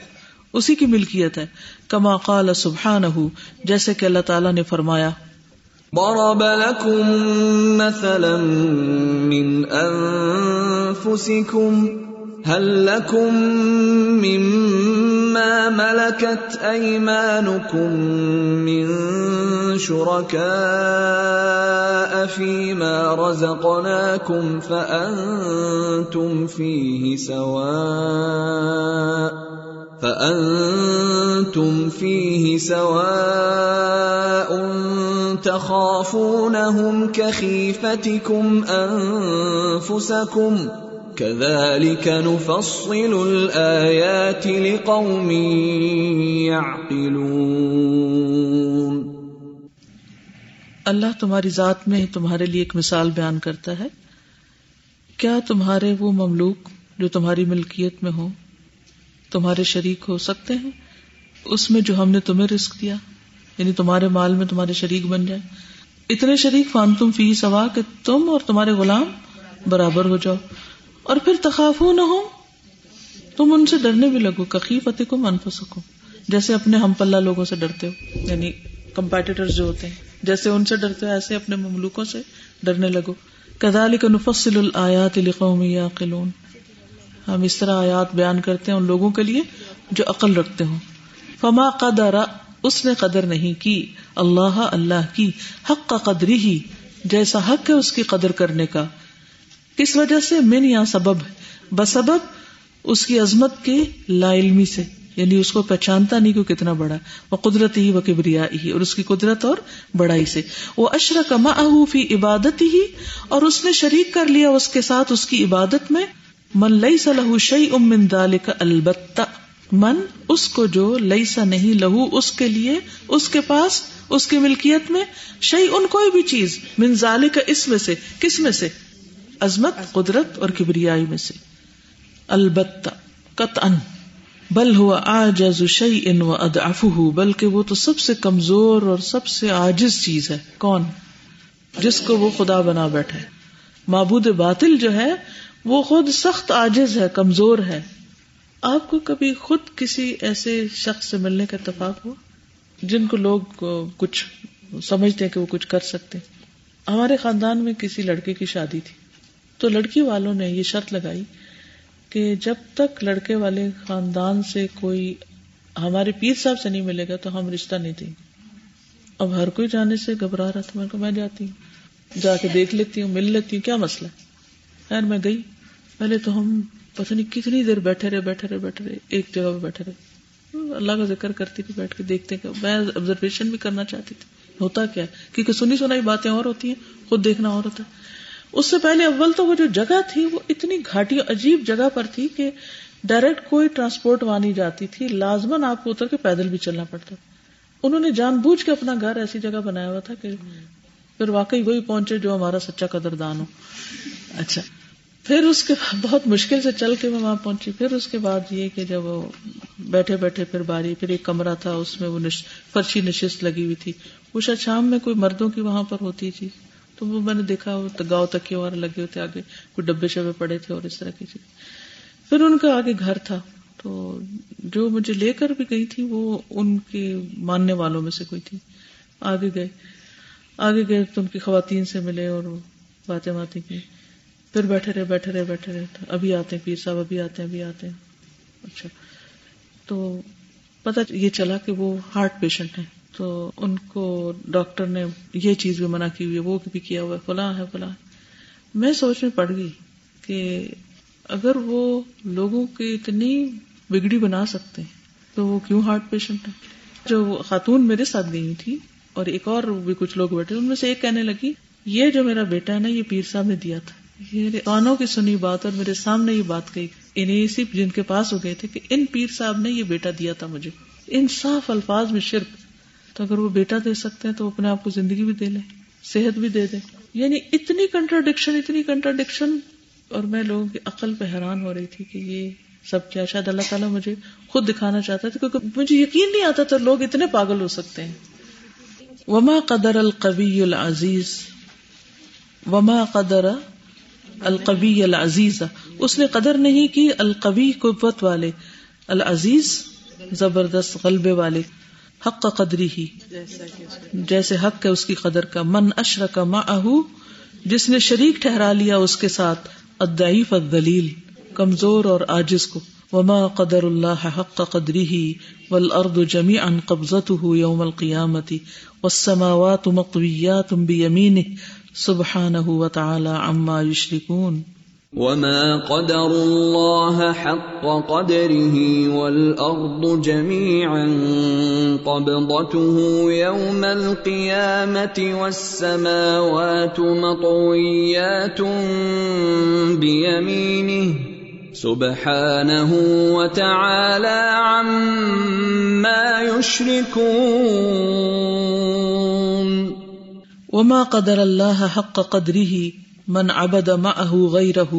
اسی کی ملکیت ہے۔ کما قال سبحان جیسے کہ اللہ تعالیٰ نے فرمایا۔ ضرب لكم مثلا من انفسكم هل لكم مما ملكت أيمانكم من شركاء فيما رزقناكم فأنتم فيه سواء فأنتم فيه سواء تخافونهم كخيفتكم أنفسكم كذلك نفصل الآيات لقوم يعقلون اللہ تمہاری ذات میں تمہارے لیے ایک مثال بیان کرتا ہے۔ کیا تمہارے وہ مملوک جو تمہاری ملکیت میں ہو تمہارے شریک ہو سکتے ہیں؟ اس میں جو ہم نے تمہیں رسک دیا یعنی تمہارے مال میں تمہارے شریک بن جائے اتنے شریک فان تم فی سوا کہ تم اور تمہارے غلام برابر ہو جاؤ۔ اور پھر تخاف نہ ہو تم ان سے ڈرنے بھی لگو کقی فتح کو منف سکو جیسے اپنے ہم پلہ لوگوں سے ڈرتے ہو یعنی کمپیٹیٹر جو ہوتے ہیں، جیسے ان سے ڈرتے ہو، ایسے اپنے مملوکوں سے ڈرنے لگو۔ کدال کا نفصل الآیات قومی یا قلون ہم اس طرح آیات بیان کرتے ہیں ان لوگوں کے لیے جو عقل رکھتے ہوں۔ فما قدر، اس نے قدر نہیں کی۔ اللہ اللہ کی حق کا قدری ہی جیسا حق ہے اس کی قدر کرنے کا۔ کس وجہ سے؟ من یا سبب بسبب اس کی عظمت کے لا علمی سے یعنی اس کو پہچانتا نہیں کہ کتنا بڑا وہ قدرت ہی، وہ کبریا ہی، اور اس کی قدرت اور بڑائی سے۔ وہ اشر کما فی عبادت ہی، اور اس نے شریک کر لیا اس کے ساتھ اس کی عبادت میں۔ من لئی سلح شعی امن دال کا البتہ، من اس کو جو لئی سا نہیں، لہو اس کے لیے، اس کے پاس، اس کی ملکیت میں شعی ان کوئی بھی چیز من ظال کا اس میں سے، کس میں سے؟ عظمت، قدرت اور کبریائی میں سے۔ البتہ قط ان بل ہوا آجز شعی ان و اد بلکہ وہ تو سب سے کمزور اور سب سے آجز چیز ہے۔ کون؟ جس کو وہ خدا بنا بیٹھے معبود باطل جو ہے، وہ خود سخت آجز ہے، کمزور ہے۔ آپ کو کبھی خود کسی ایسے شخص سے ملنے کا اتفاق ہو جن کو لوگ کچھ سمجھتے ہیں کہ وہ کچھ کر سکتے ہمارے خاندان میں کسی لڑکے کی شادی تھی۔ تو لڑکی والوں نے یہ شرط لگائی کہ جب تک لڑکے والے خاندان سے کوئی ہمارے پیر صاحب سے نہیں ملے گا تو ہم رشتہ نہیں دیں گے۔ اب ہر کوئی جانے سے گھبرا رہا تھا، میں جاتی ہوں، جا کے دیکھ لیتی ہوں، مل لیتی ہوں، کیا مسئلہ خیر، میں گئی۔ پہلے تو ہم پتہ نہیں کتنی دیر بیٹھے رہے بیٹھے رہے بیٹھے رہے، ایک جگہ پہ بیٹھے رہے۔ اللہ کا ذکر کرتی تھی، بیٹھ کے دیکھتے کہ میں آبزرویشن بھی کرنا چاہتی تھی۔ ہوتا کیا کیونکہ سنی سنائی باتیں اور ہوتی ہیں، خود دیکھنا اور ہوتا ہے۔ اس سے پہلے اول تو وہ جو جگہ تھی وہ اتنی گھاٹی عجیب جگہ پر تھی کہ ڈائریکٹ کوئی ٹرانسپورٹ وہاں نہیں جاتی تھی۔ لازمن آپ کو اتر کے پیدل بھی چلنا پڑتا۔ انہوں نے جان بوجھ کے اپنا گھر ایسی جگہ بنایا ہوا تھا کہ پھر واقعی وہی پہنچے جو ہمارا سچا قدردان ہو۔ اچھا۔ پھر اس کے بعد بہت مشکل سے چل کے میں وہاں پہنچی۔ پھر اس کے بعد یہ کہ جب وہ بیٹھے بیٹھے پھر باری، پھر ایک کمرہ تھا، اس میں وہ فرشی نشست لگی ہوئی تھی۔ وہ شاید شام میں کوئی مردوں کی وہاں پر ہوتی تھی۔ تو وہ میں نے دیکھا وہ گاؤں تک اور لگے ہوتے آگے کوئی ڈبے شبے پڑے تھے اور اس طرح کی چیز پھر ان کا آگے گھر تھا۔ تو جو مجھے لے کر بھی گئی تھی، وہ ان کے ماننے والوں میں سے کوئی تھی۔ آگے گئے۔ آگے گئے تو ان کی خواتین سے ملے اور باتیں باتیں کی۔ پھر بیٹھے رہے بیٹھے رہے بیٹھے رہے۔ ابھی آتے ہیں، پیر صاحب ابھی آتے ہیں، ابھی آتے ہیں۔ اچھا۔ تو پتا یہ چلا کہ وہ ہارٹ پیشنٹ ہے تو ان کو ڈاکٹر نے یہ چیز بھی منع کی ہوئی ہے، وہ بھی کیا ہوا ہے، فلاں ہے، فلاں۔ میں سوچ میں پڑ گئی کہ اگر وہ لوگوں کی اتنی بگڑی بنا سکتے ہیں، تو وہ کیوں ہارٹ پیشنٹ ہے جو خاتون میرے ساتھ گئی تھی اور ایک اور بھی کچھ لوگ بیٹھے، ان میں سے ایک کہنے لگی، یہ جو میرا بیٹا ہے نا، یہ پیر صاحب نے دیا تھا۔ میرے کانوں کی سنی بات اور میرے سامنے یہ بات کہی۔ انہیں صرف جن کے پاس ہو گئے تھے کہ ان پیر صاحب نے یہ بیٹا دیا تھا مجھے۔ ان صاف الفاظ میں شرک۔ تو اگر وہ بیٹا دے سکتے ہیں تو اپنے آپ کو زندگی بھی دے لیں صحت بھی دے دیں یعنی اتنی کنٹراڈکشن اتنی کنٹراڈکشن اور میں لوگوں کی عقل پہ حیران ہو رہی تھی کہ یہ سب کیا، شاید اللہ تعالیٰ مجھے خود دکھانا چاہتا تھا، کیونکہ مجھے یقین نہیں آتا تھا لوگ اتنے پاگل ہو سکتے ہیں۔ وما قدر القوی العزیز وما قدر القبی العزیز اس نے قدر نہیں کی القبی قوت والے، العزیز زبردست غلبے والے۔ حق کا قدری ہی۔ جیسے حق ہے اس کی قدر کا۔ من اشر کا ماہ جس نے شریک ٹھہرا لیا اس کے ساتھ۔ ادعیف الدلیل کمزور اور آجز کو۔ وما قدر اللہ حق کا قدری ہی ول ارد جمی ان قبضت یوم القیامتی۔ والسماوات مقویات بيمينه سبحانه وتعالى عما يشركون وما قدر الله حق قدره والأرض جميعا قبضته يوم القيامة والسماوات مطويات بيمينه سبحانه وتعالى عما يشركون وما قدر اللہ حق قدره من عبد معه غيره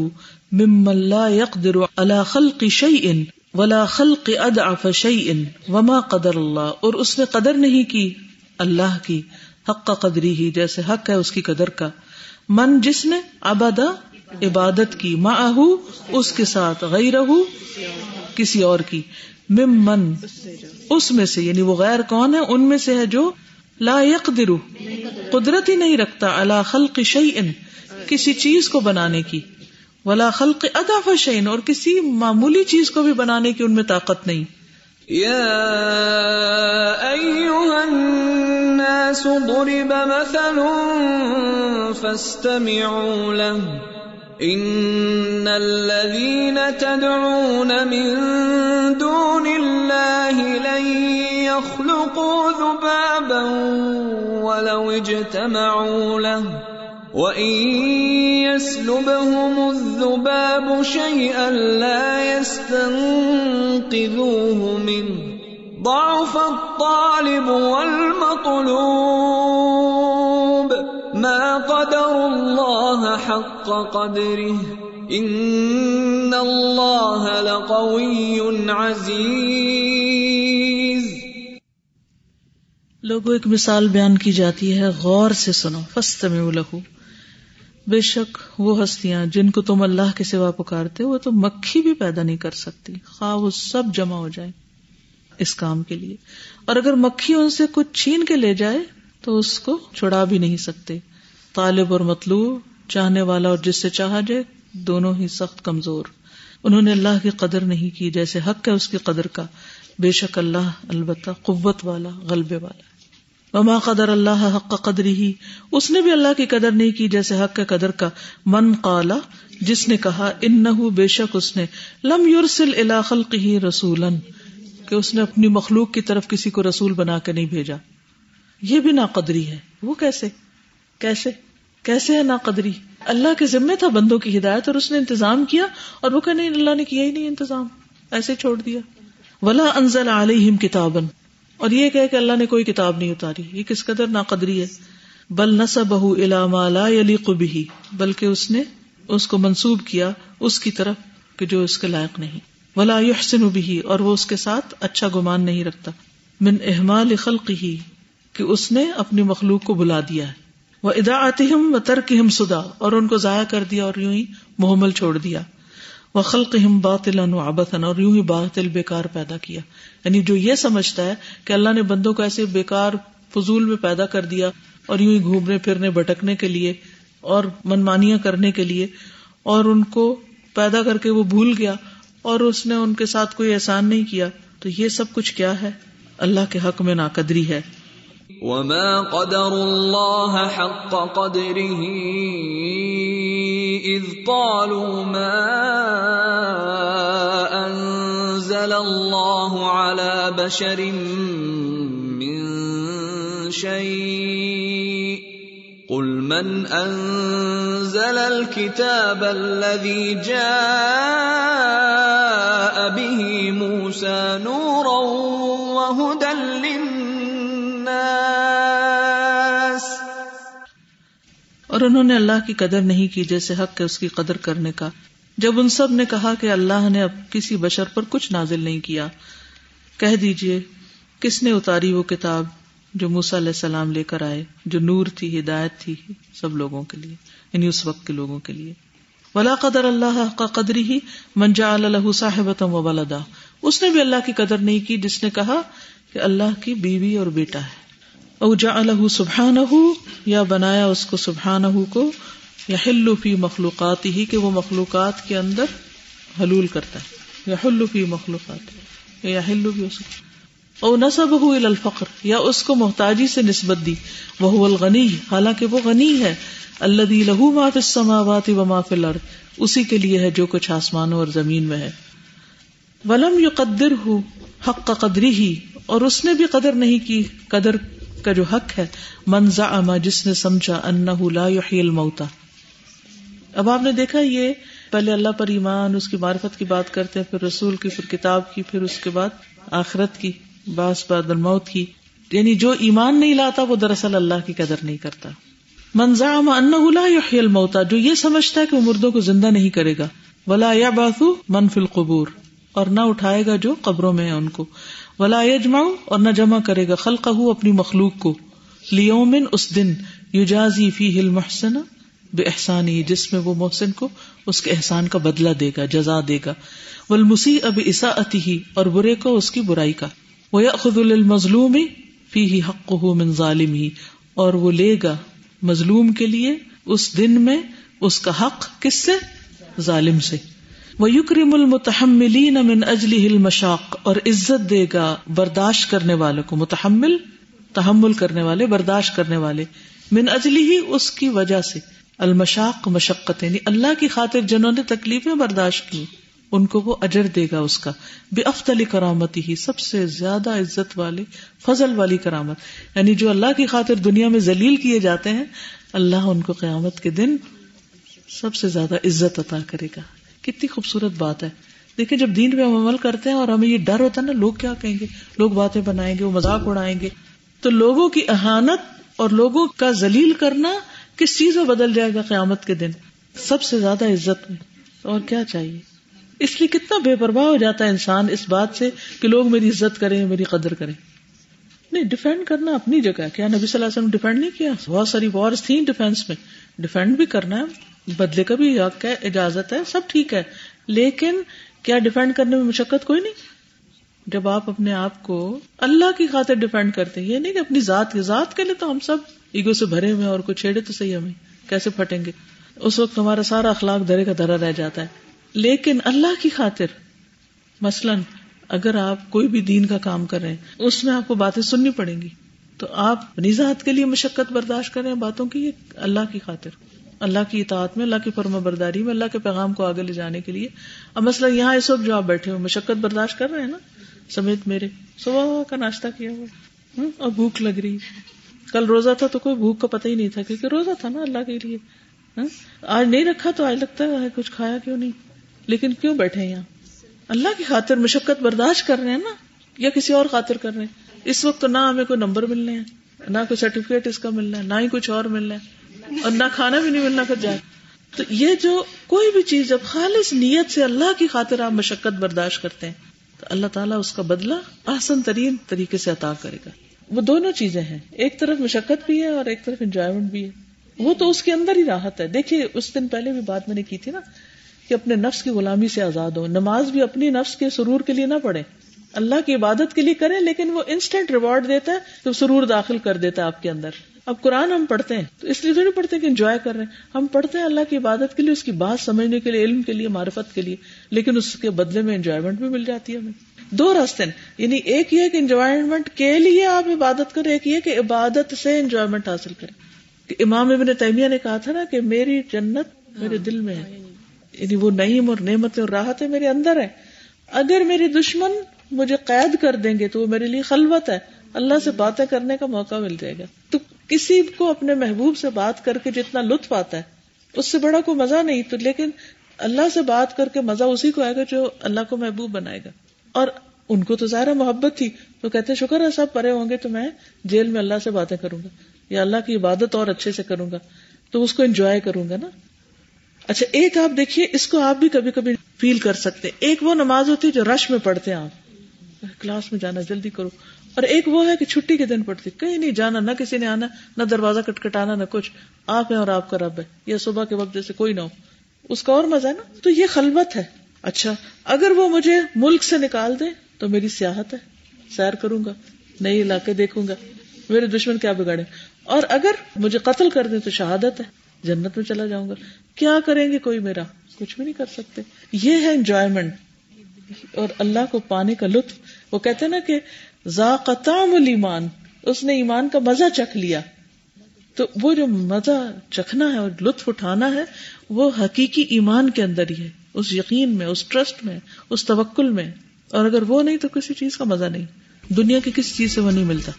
ممن لا يقدر على خلق شيء ولا خلق ادعف شيء وما قدر اللہ اور اس نے قدر نہیں کی، اللہ کی، حق قدری ہی، جیسے حق ہے اس کی قدر کا۔ من جس نے ابدا عبادت کی، معه اس کے ساتھ غیرہ کسی اور کی۔ مم من اس میں سے یعنی وہ غیر کون ہے، ان میں سے ہے جو لا يقدر، قدرت ہی نہیں رکھتا اللہ خلق شيء۔ کسی چیز کو بنانے کی۔ ولا خلق ادا فشین اور کسی معمولی چیز کو بھی بنانے کی ان میں طاقت نہیں۔ يا أيها الناس ضرب مثل فاستمعوا له۔ إن الذين تدعون من دون الله لن يخلقوا ذبابا ولو اجتمعوا له۔ وَإِن يَسْلُبْهُمُ الذُّبَابُ شَيْئًا لَا يَسْتَنقِذُوهُ مِنْهُ ضَعُفَ الطَّالِبُ وَالْمَطْلُوبُ مَا قَدَرُوا اللَّهَ حَقَّ قَدْرِهِ إِنَّ اللَّهَ لَقَوِيٌّ عَزِيزٌ۔ لوگوں ایک مثال بیان کی جاتی ہے، غور سے سنو، فاستمعوا له بے شک وہ ہستیاں جن کو تم اللہ کے سوا پکارتے وہ تو مکھی بھی پیدا نہیں کر سکتی۔ خواہ وہ سب جمع ہو جائے اس کام کے لیے۔ اور اگر مکھی ان سے کچھ چھین کے لے جائے، تو اس کو چھڑا بھی نہیں سکتے۔ طالب اور مطلوب، چاہنے والا اور جس سے چاہا جائے، دونوں ہی سخت کمزور۔ انہوں نے اللہ کی قدر نہیں کی، جیسے حق ہے اس کی قدر کا۔ بے شک اللہ البتہ قوت والا، غلبے والا۔ وما قدر اللہ حق قدری ہی اس نے بھی اللہ کی قدر نہیں کی جیسے حق کے قدر کا۔ من قالا، جس نے کہا ان بے شک اس نے۔ لم یورسل الا خلق ہی رسول کہ اس نے اپنی مخلوق کی طرف کسی کو رسول بنا کے نہیں بھیجا۔ یہ بھی نا قدری ہے۔ وہ کیسے؟ کیسے؟ کیسے ہے نا قدری اللہ کے ذمے تھا بندوں کی ہدایت اور اس نے انتظام کیا اور وہ کہ نہیں اللہ نے کیا ہی نہیں انتظام۔ ایسے چھوڑ دیا۔ ولا انزل علیہم کتابن اور یہ کہ اللہ نے کوئی کتاب نہیں اتاری۔ یہ کس قدر ناقدری ہے۔ بل نصب لا يليق به بلکہ اس نے اس کو منسوب کیا اس کی طرف کہ جو اس کے لائق نہیں۔ ولا يحسن به اور وہ اس کے ساتھ اچھا گمان نہیں رکھتا۔ من احمال خلقه کہ اس نے اپنی مخلوق کو بلا دیا ہے۔ وہ ادا آتی ہم و ترک ہم سدا اور ان کو ضائع کر دیا اور یوں ہی محمل چھوڑ دیا۔ وہ ہم باطل آبتن اور یوں ہی باطل بیکار پیدا کیا۔ یعنی جو یہ سمجھتا ہے کہ اللہ نے بندوں کو ایسے بیکار فضول میں پیدا کر دیا اور یوں ہی گھومنے پھرنے، بھٹکنے کے لیے اور منمانیاں کرنے کے لیے، اور ان کو پیدا کر کے وہ بھول گیا اور اس نے ان کے ساتھ کوئی احسان نہیں کیا، تو یہ سب کچھ کیا ہے؟ اللہ کے حق میں ناقدری ہے۔ وما قدر الله حق قدره إذ قالوا ما أنزل الله على بشر من شيء قل من أنزل الكتاب الذي جاء به موسى نورا وهدى اور انہوں نے اللہ کی قدر نہیں کی جیسے حق ہے اس کی قدر کرنے کا۔ جب ان سب نے کہا کہ اللہ نے اب کسی بشر پر کچھ نازل نہیں کیا، کہہ دیجیے، کس نے اتاری وہ کتاب جو موسا علیہ السلام لے کر آئے، جو نور تھی، ہدایت تھی سب لوگوں کے لیے یعنی اس وقت کے لوگوں کے لیے۔ ولا قدر اللہ کا قدری ہی منجا اللہ صاحب و ولدا اس نے بھی اللہ کی قدر نہیں کی جس نے کہا کہ اللہ کی بیوی اور بیٹا ہے۔ او جا الح سبحان یا بنایا اس کو سبحان کو یا ہلو فی مخلوقات ہی کہ وہ مخلوقات کے اندر حلول کرتا ہے۔ یا ہلو فی مخلوقات یا ہلو بھی او نصب الفقر یا اس کو محتاجی سے نسبت دی۔ وہ الغنی، حالانکہ وہ غنی ہے۔ اللہ لہو ما فی السماوات و ما فی الارض، اسی کے لیے ہے جو کچھ آسمانوں اور زمین میں ہے۔ ولم یقدر ہو حق قدری ہی اور اس نے بھی قدر نہیں کی، قدر کا جو حق ہے منزا اما جس نے سمجھا لا يحيي الموتى اب آپ نے دیکھا یہ پہلے اللہ پر ایمان، اس کی معرفت کی بات کرتے ہیں، پھر رسول کی، پھر کتاب کی، پھر اس کے بعد آخرت کی باس بعد الموت کی۔ یعنی جو ایمان نہیں لاتا، وہ دراصل اللہ کی قدر نہیں کرتا۔ منظام انہ لا یحیی الموتا جو یہ سمجھتا ہے کہ وہ مردوں کو زندہ نہیں کرے گا۔ ولا یا باسو من فی القبور، اور نہ اٹھائے گا جو قبروں میں ہے ان کو۔ ولا یجمع اور نہ جمع کرے گا خلقہ اپنی مخلوق کو۔ لیومن اس دن یجازی فی المحسن بے احسانی، جس میں وہ محسن کو اس کے احسان کا بدلہ دے گا، جزا دے گا۔ ولمسی اب عصا ہی اور برے کو اس کی برائی کا۔ وہ خد المظلوم فی ہی حق من ظالم ہی اور وہ لے گا مظلوم کے لیے اس دن میں اس کا حق کس سے؟ ظالم سے۔ وہ یکرم المتحملین من اجلی ہل مشاق اور عزت دے گا برداشت کرنے والوں کو، متحمل، تحمل کرنے والے، برداشت کرنے والے، من اجلی ہی اس کی وجہ سے۔ المشاق، مشقت یعنی اللہ کی خاطر جنہوں نے تکلیفیں برداشت کی ان کو وہ اجر دے گا اس کا۔ بے افطلی کرامتی ہی سب سے زیادہ عزت والے، فضل والی کرامت۔ یعنی جو اللہ کی خاطر دنیا میں ذلیل کیے جاتے ہیں، اللہ ان کو قیامت کے دن سب سے زیادہ عزت عطا کرے گا۔ کتنی خوبصورت بات ہے۔ دیکھیں جب دین پہ ہم عمل کرتے ہیں اور ہمیں یہ ڈر ہوتا ہے نا، لوگ کیا کہیں گے؟ لوگ باتیں بنائیں گے، وہ مذاق اڑائیں گے۔ تو لوگوں کی احانت اور لوگوں کا ذلیل کرنا کس چیز میں بدل جائے گا قیامت کے دن؟ سب سے زیادہ عزت میں۔ اور کیا چاہیے؟ اس لیے کتنا بے پرواہ ہو جاتا ہے انسان اس بات سے کہ لوگ میری عزت کریں، میری قدر کریں۔ نہیں ڈیفینڈ کرنا اپنی جگہ کیا نبی صلی اللہ علیہ وسلم ڈیفینڈ نہیں کیا؟ بہت ساری وارس تھیں ڈیفینس میں۔ ڈیفینڈ بھی کرنا ہے۔ بدلے کا بھی حق ہے، اجازت ہے، سب ٹھیک ہے۔ لیکن کیا ڈیفینڈ کرنے میں مشقت کوئی نہیں؟ جب آپ اپنے آپ کو اللہ کی خاطر ڈیفینڈ کرتے ہیں یہ نہیں کہ اپنی ذات کی ذات کے لیے تو ہم سب ایگو سے بھرے ہوئے اور کوئی چھیڑے تو صحیح ہمیں۔ کیسے پھٹیں گے؟ اس وقت ہمارا سارا اخلاق درے کا درا رہ جاتا ہے۔ لیکن اللہ کی خاطر، مثلاً اگر آپ کوئی بھی دین کا کام کر رہے ہیں، اس میں آپ کو باتیں سننی پڑیں گی۔ تو آپ نظات کے لیے مشقت برداشت کریں باتوں کی اللہ کی خاطر۔ اللہ کی اطاعت میں، اللہ کی فرما برداری میں، اللہ کے پیغام کو آگے لے جانے کے لیے۔ اب مسئلہ یہاں اس وقت جو آپ بیٹھے ہو، مشقت برداشت کر رہے ہیں نا؟ سمیت میرے، صبح کا ناشتہ کیا ہوا؟ ہاں، اور بھوک لگ رہی۔ کل روزہ تھا تو کوئی بھوک کا پتہ ہی نہیں تھا، کیونکہ روزہ تھا نا اللہ کے لیے۔ ہاں، آج نہیں رکھا تو آج لگتا ہے کچھ کھایا کیوں نہیں؟ لیکن کیوں بیٹھے یہاں؟ اللہ کی خاطر مشقت برداشت کر رہے ہیں نا؟ یا کسی اور خاطر کر رہے ہیں؟ اس وقت نہ ہمیں کوئی نمبر ملنے ہیں، نہ کوئی سرٹیفکیٹ اس کا ملنا ہے، نہ ہی کچھ اور ملنا ہے۔ اور نہ کھانا بھی نہیں ملنا پھر جائے۔ تو یہ جو کوئی بھی چیز جب خالص نیت سے اللہ کی خاطر آپ مشقت برداشت کرتے ہیں، تو اللہ تعالیٰ اس کا بدلہ آسن ترین طریقے سے عطا کرے گا۔ وہ دونوں چیزیں ہیں۔ ایک طرف مشقت بھی ہے اور ایک طرف انجوائمنٹ بھی ہے۔ وہ تو اس کے اندر ہی راحت ہے۔ دیکھیے، اس دن پہلے بھی بات میں نے کی تھی نا کہ اپنے نفس کی غلامی سے آزاد ہو۔ نماز بھی اپنی نفس کے سرور کے لیے نہ پڑھے اللہ کی عبادت کے لیے کریں، لیکن وہ انسٹنٹ ریوارڈ دیتا ہے تو سرور داخل کر دیتا ہے آپ کے اندر۔ اب قرآن ہم پڑھتے ہیں تو اس لیے تھوڑی پڑھتے کہ انجوائے کر رہے ہیں۔ ہم پڑھتے ہیں اللہ کی عبادت کے لیے، اس کی بات سمجھنے کے لیے، علم کے لیے، معرفت کے لیے، لیکن اس کے بدلے میں انجوائےمنٹ بھی مل جاتی ہے ہمیں۔ دو راستے ہیں۔ یعنی ایک یہ کہ انجوائمنٹ کے لیے آپ عبادت کریں، ایک یہ کہ عبادت سے انجوائمنٹ حاصل کریں۔ امام ابن تیمیہ نے کہا تھا نا کہ میری جنت میرے دل میں ہے۔ یعنی وہ نعیم اور نعمت اور راحت میرے اندر ہے اگر میری دشمن مجھے قید کر دیں گے تو وہ میرے لیے خلوت ہے۔ اللہ سے باتیں کرنے کا موقع مل جائے گا۔ تو کسی کو اپنے محبوب سے بات کر کے جتنا لطف آتا ہے، اس سے بڑا کوئی مزہ نہیں۔ تو لیکن اللہ سے بات کر کے مزہ اسی کو آئے گا جو اللہ کو محبوب بنائے گا۔ اور ان کو تو ظاہر محبت تھی۔ تو کہتے شکر ہے، سب پڑے ہوں گے تو میں جیل میں اللہ سے باتیں کروں گا یا اللہ کی عبادت اور اچھے سے کروں گا۔ تو اس کو انجوائے کروں گا نا۔ اچھا ایک آپ دیکھیے، اس کو آپ بھی کبھی کبھی فیل کر سکتے ایک وہ نماز ہوتی ہے جو رش میں پڑھتے ہیں آپ۔ کلاس میں جانا، جلدی کرو۔ اور ایک وہ ہے کہ چھٹی کے دن پڑھتے کہیں نہیں جانا، نہ کسی نے آنا، نہ دروازہ کٹکھٹانا نہ کچھ۔ آپ ہیں اور آپ کا رب ہے۔ یا صبح کے وقت جیسے کوئی نہ ہو۔ اس کا اور مزہ ہے نا؟ تو یہ خلوت ہے۔ اچھا اگر وہ مجھے ملک سے نکال دے تو میری سیاحت ہے۔ سیر کروں گا نئی علاقے دیکھوں گا۔ میرے دشمن کیا بگاڑے اور اگر مجھے قتل کر دیں تو شہادت ہے۔ جنت میں چلا جاؤں گا۔ کیا کریں گے کوئی میرا؟ کچھ بھی نہیں کر سکتے۔ یہ ہے انجوائمنٹ اور اللہ کو پانے کا لطف۔ وہ کہتے ہیں نا کہ ذاقتام المان اس نے ایمان کا مزہ چکھ لیا۔ تو وہ جو مزہ چکھنا ہے اور لطف اٹھانا ہے، وہ حقیقی ایمان کے اندر ہی ہے۔ اس یقین میں، اس ٹرسٹ میں، اس توکل میں۔ اور اگر وہ نہیں، تو کسی چیز کا مزہ نہیں۔ دنیا کی کسی چیز سے وہ نہیں ملتا۔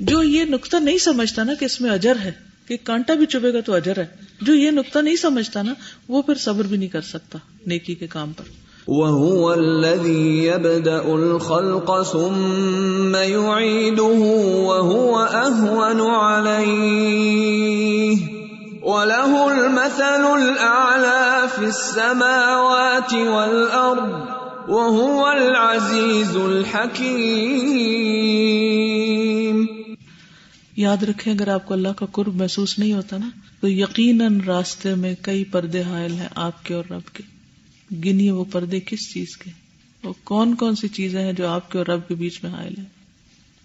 جو یہ نقطہ نہیں سمجھتا نا کہ اس میں اجر ہے، کہ کانٹا بھی چبے گا تو اجر ہے۔ جو یہ نقطہ نہیں سمجھتا نا، وہ پھر صبر بھی نہیں کر سکتا نیکی کے کام پر۔ وهو الذي يبدأ الخلق ثم يعيده وهو أهون عليه. وله المثل الأعلى في السماوات والأرض وهو العزيز الحكيم. یاد رکھیں، اگر آپ کو اللہ کا قرب محسوس نہیں ہوتا نا، تو یقیناً راستے میں کئی پردے حائل ہیں آپ کے اور رب کے۔ گنیے وہ پردے کس چیز کے؟ وہ کون کون سی چیزیں ہیں جو آپ کے اور رب کے بیچ میں حائل ہیں؟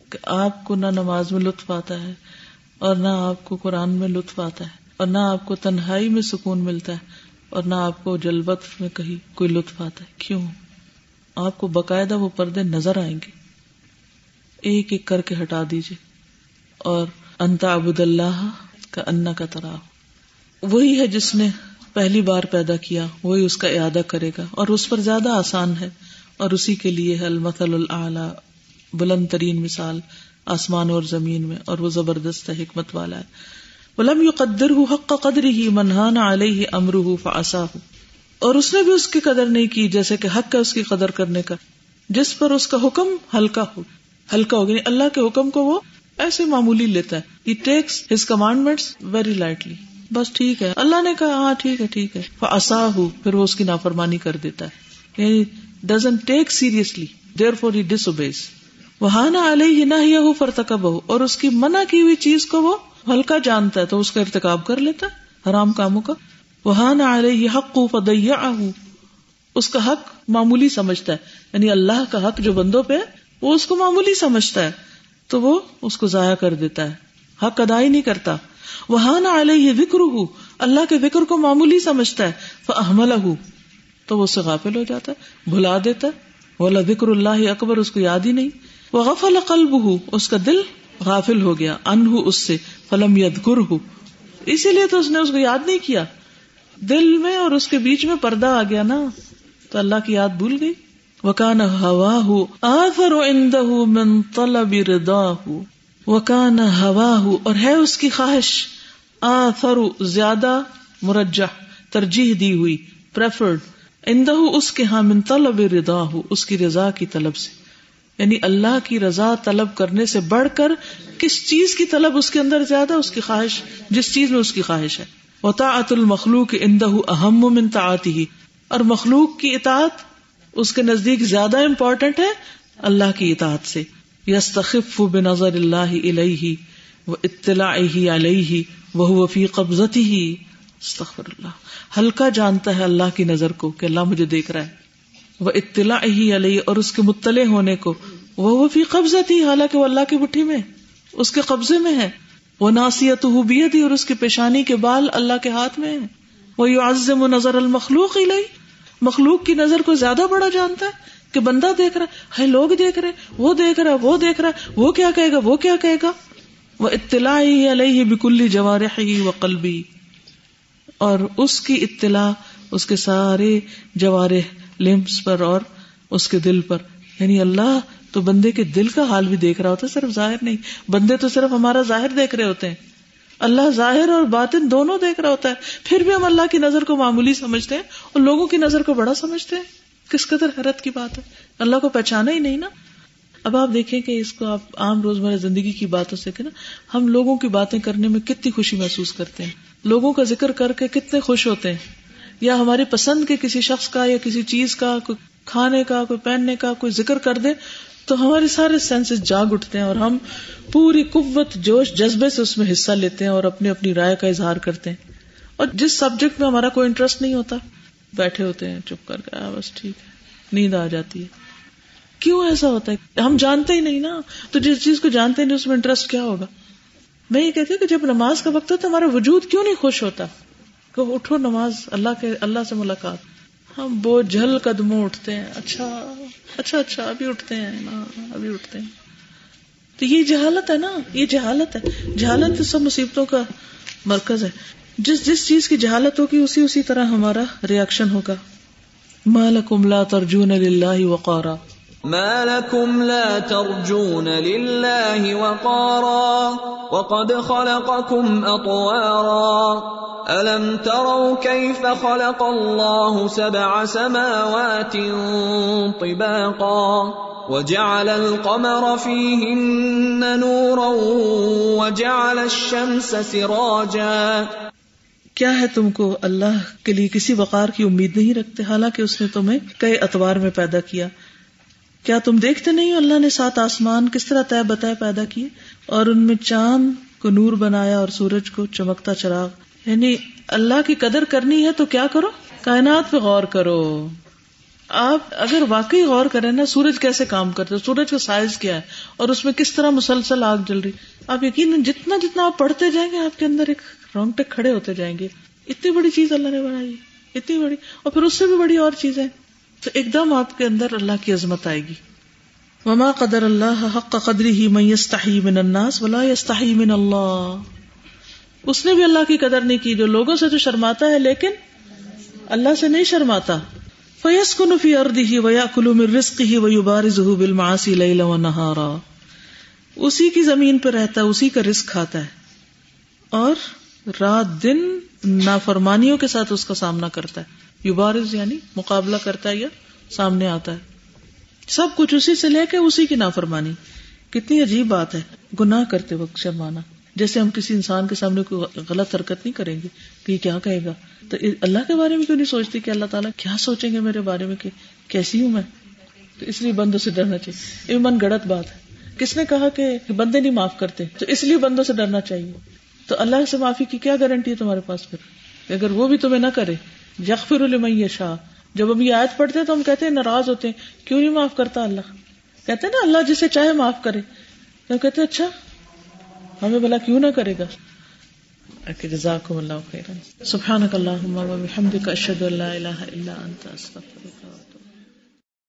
کہ آپ کو نہ نماز میں لطف آتا ہے اور نہ آپ کو قرآن میں لطف آتا ہے اور نہ آپ کو تنہائی میں سکون ملتا ہے اور نہ آپ کو جلبت میں کہیں کوئی لطف آتا ہے۔ کیوں؟ آپ کو باقاعدہ وہ پردے نظر آئیں گے۔ ایک ایک کر کے ہٹا دیجیے اور انتا ابود اللہ کا انا کا طرح وہی ہے جس نے پہلی بار پیدا کیا، وہی اس کا ارادہ کرے گا۔ اور اس پر زیادہ آسان ہے۔ اور اسی کے لیے ہے المثل العلی بلند ترین مثال آسمان اور زمین میں، اور وہ زبردست حکمت والا ہے۔ ولم يقدر حق قدر ہی منہان علیہ امر فاسا اور اس نے بھی اس کی قدر نہیں کی، جیسے کہ حق ہے اس کی قدر کرنے کا۔ جس پر اس کا حکم ہلکا ہو ہلکا ہو گیا اللہ کے حکم کو وہ ایسے معمولی لیتا ہے۔ Takes his commandment very lightly بس ٹھیک ہے۔ اللہ نے کہا ہاں ٹھیک ہے ٹھیک ہے۔ فاسا ہو پھر وہ اس کی نافرمانی کر دیتا ہے۔ یعنی doesn't take seriously therefore he disobeys وہاں نہ علیہ نہ ہی فرتکب ہو اور اس کی منع کی ہوئی چیز کو وہ ہلکا جانتا ہے، تو اس کا ارتکاب کر لیتا ہے۔ حرام کاموں کا۔ وہاں نہ حق فدیا اس کا حق معمولی سمجھتا ہے۔ یعنی اللہ کا حق جو بندوں پہ وہ اس کو معمولی سمجھتا ہے۔ تو وہ اس کو ضائع کر دیتا ہے۔ حق ادا ہی نہیں کرتا۔ وہاں نہ علیہ وکر ہوں اللہ کے وکر کو معمولی سمجھتا ہے احمل تو وہ اس سے غافل ہو جاتا ہے، بھلا دیتا ہے بولا وکر اللہ اکبر اس کو یاد ہی نہیں۔ وہ غفل قلب اس کا دل غافل ہو گیا ان اس سے، فلم ید گر ہو اسی لیے تو اس نے اس کو یاد نہیں کیا۔ دل میں اور اس کے بیچ میں پردہ آ گیا نا، تو اللہ کی یاد بھول گئی۔ وکان ہوا ہو آفر من طلب ردا ہو وکان ہوا ہو اور ہے اس کی خواہش۔ آفر زیادہ مرجہ ترجیح دی ہوئی پریفرڈ اندہ اس کے ہاں من طلب ردا ہو اس کی رضا کی طلب سے۔ یعنی اللہ کی رضا طلب کرنے سے بڑھ کر کس چیز کی طلب اس کے اندر زیادہ، اس کی خواہش، جس چیز میں اس کی خواہش ہے۔ وطاعت المخلوق اندہ اہم من طاعته اور مخلوق کی اطاعت اس کے نزدیک زیادہ امپورٹنٹ ہے اللہ کی اطاعت سے۔ یستخف بنظر اللہ الیہ و اطلاعہ علیہ وهو فی قبضته استغفر اللہ۔ ہلکا جانتا ہے اللہ کی نظر کو کہ اللہ مجھے دیکھ رہا ہے۔ وہ اطلاع ہی علیہ اور اس کے مطلع ہونے کو۔ وہ فی قبضہ تھی حالانکہ وہ اللہ کی بٹھی میں، اس کے قبضے میں ہے۔ وہ ناسیت تھی اور اس کی پیشانی کے بال اللہ کے ہاتھ میں ہے وہ یو عزم نظر المخلوق ہی مخلوق کی نظر کو زیادہ بڑا جانتا ہے۔ کہ بندہ دیکھ رہا ہے لوگ دیکھ رہے وہ دیکھ رہا وہ دیکھ رہا وہ کیا کہے گا، وہ کیا کہے گا؟ وہ اطلاع ہی علیہ بکلی جوارح ہی و قلبی۔ اور اس کی اطلاع، اس کے سارے جوارح لمس پر اور اس کے دل پر۔ یعنی اللہ تو بندے کے دل کا حال بھی دیکھ رہا ہوتا ہے، صرف ظاہر نہیں۔ بندے تو صرف ہمارا ظاہر دیکھ رہے ہوتے ہیں۔ اللہ ظاہر اور باطن دونوں دیکھ رہا ہوتا ہے۔ پھر بھی ہم اللہ کی نظر کو معمولی سمجھتے ہیں اور لوگوں کی نظر کو بڑا سمجھتے ہیں۔ کس قدر حیرت کی بات ہے؟ اللہ کو پہچانا ہی نہیں نا۔ اب آپ دیکھیں کہ اس کو آپ عام روزمرہ زندگی کی باتوں سے کہ نا، ہم لوگوں کی باتیں کرنے میں کتنی خوشی محسوس کرتے ہیں۔ لوگوں کا ذکر کر کے کتنے خوش ہوتے ہیں۔ یا ہماری پسند کے کسی شخص کا یا کسی چیز کا، کوئی کھانے کا، کوئی پہننے کا کوئی ذکر کر دے تو ہمارے سارے سینس جاگ اٹھتے ہیں اور ہم پوری قوت، جوش، جذبے سے اس میں حصہ لیتے ہیں اور اپنی اپنی رائے کا اظہار کرتے ہیں۔ اور جس سبجیکٹ میں ہمارا کوئی انٹرسٹ نہیں ہوتا بیٹھے ہوتے ہیں، چپ کر کے بس ٹھیک ہے، نیند آ جاتی ہے۔ کیوں ایسا ہوتا ہے؟ ہم جانتے ہی نہیں نا۔ تو جس چیز کو جانتے نہیں، اس میں انٹرسٹ کیا ہوگا؟ میں یہ کہتی ہوں کہ جب نماز کا وقت ہوتا ہمارا وجود کیوں نہیں خوش ہوتا؟ کہ اٹھو نماز، اللہ کے، اللہ سے ملاقات۔ ہم بہت جھل قدموں اٹھتے ہیں۔ اچھا اچھا اچھا ابھی اٹھتے ہیں۔ نا ابھی اٹھتے ہیں۔ تو یہ جہالت ہے نا، یہ جہالت ہے۔ جہالت سب مصیبتوں کا مرکز ہے۔ جس جس چیز کی جہالت ہوگی، اسی اسی طرح ہمارا ریئیکشن ہوگا۔ مالکم لا ترجون للہ وقارا۔ ما لكم لا ترجون لله وقارا۔ وقد خلقكم اطوارا۔ الم تروا كيف خلق الله سبع سماوات طباقا۔ وجعل القمر فيهن نورا۔ وجعل الشمس سراجا۔ کیا ہے تم کو اللہ کے لیے کسی وقار کی امید نہیں رکھتے؟ حالانکہ اس نے تمہیں کئی اتوار میں پیدا کیا۔ کیا تم دیکھتے نہیں ہو اللہ نے سات آسمان کس طرح طے بتائے پیدا کیے؟ اور ان میں چاند کو نور بنایا اور سورج کو چمکتا چراغ۔ یعنی اللہ کی قدر کرنی ہے تو کیا کرو؟ کائنات پہ غور کرو۔ آپ اگر واقعی غور کریں نا، سورج کیسے کام کرتے سورج کا سائز کیا ہے؟ اور اس میں کس طرح مسلسل آگ جل رہی آپ یقین جتنا جتنا آپ پڑھتے جائیں گے آپ کے اندر ایک رونگٹے کھڑے ہوتے جائیں گے۔ اتنی بڑی چیز اللہ نے بنائی اتنی بڑی۔ اور پھر اس سے بھی بڑی اور چیزیں۔ تو ایک دم آپ کے اندر اللہ کی عظمت آئے گی۔ وما قدر اللہ حق قدری ہی من يستحی من الناس ولا يستحی من اللہ اس نے بھی اللہ کی قدر نہیں کی۔ جو لوگوں سے تو شرماتا ہے، لیکن اللہ سے نہیں شرماتا۔ فیسکن فی ارضه ویاکل من رزقه ویبارزه بالمعاصی لیلا ونہارا اسی کی زمین پہ رہتا ہے، اسی کا رزق کھاتا ہے۔ اور رات دن نافرمانیوں کے ساتھ اس کا سامنا کرتا ہے۔ یبارز یعنی مقابلہ کرتا ہے یا سامنے آتا ہے۔ سب کچھ اسی سے لے کے اسی کی نافرمانی۔ کتنی عجیب بات ہے۔ گناہ کرتے وقت شرمانا۔ جیسے ہم کسی انسان کے سامنے کوئی غلط حرکت نہیں کریں گے کہ یہ کیا کہے گا۔ تو اللہ کے بارے میں کیوں نہیں سوچتی کہ اللہ تعالیٰ کیا سوچیں گے میرے بارے میں کہ کیسی ہوں میں؟ تو اس لیے بندوں سے ڈرنا چاہیے۔ یہ من گڑت بات ہے۔ کس نے کہا کہ بندے نہیں معاف کرتے؟ تو اس لیے بندوں سے ڈرنا چاہیے۔ تو اللہ سے معافی کی کیا گارنٹی ہے تمہارے پاس پھر؟ اگر وہ بھی تمہیں نہ کرے، یغفر المن شاہ جب ہم یہ آیت پڑھتے ہیں تو ہم کہتے ہیں ناراض ہوتے ہیں، کیوں نہیں معاف کرتا اللہ؟ کہتے ہیں نا اللہ جسے چاہے معاف کرے۔ تو کہتے ہیں اچھا ہمیں بلا کیوں نہ کرے گا؟ جزاکم اللہ خیرا۔ سبحانک اللہم و بحمدک اشہد ان لا الہ الا انت، استغفرک۔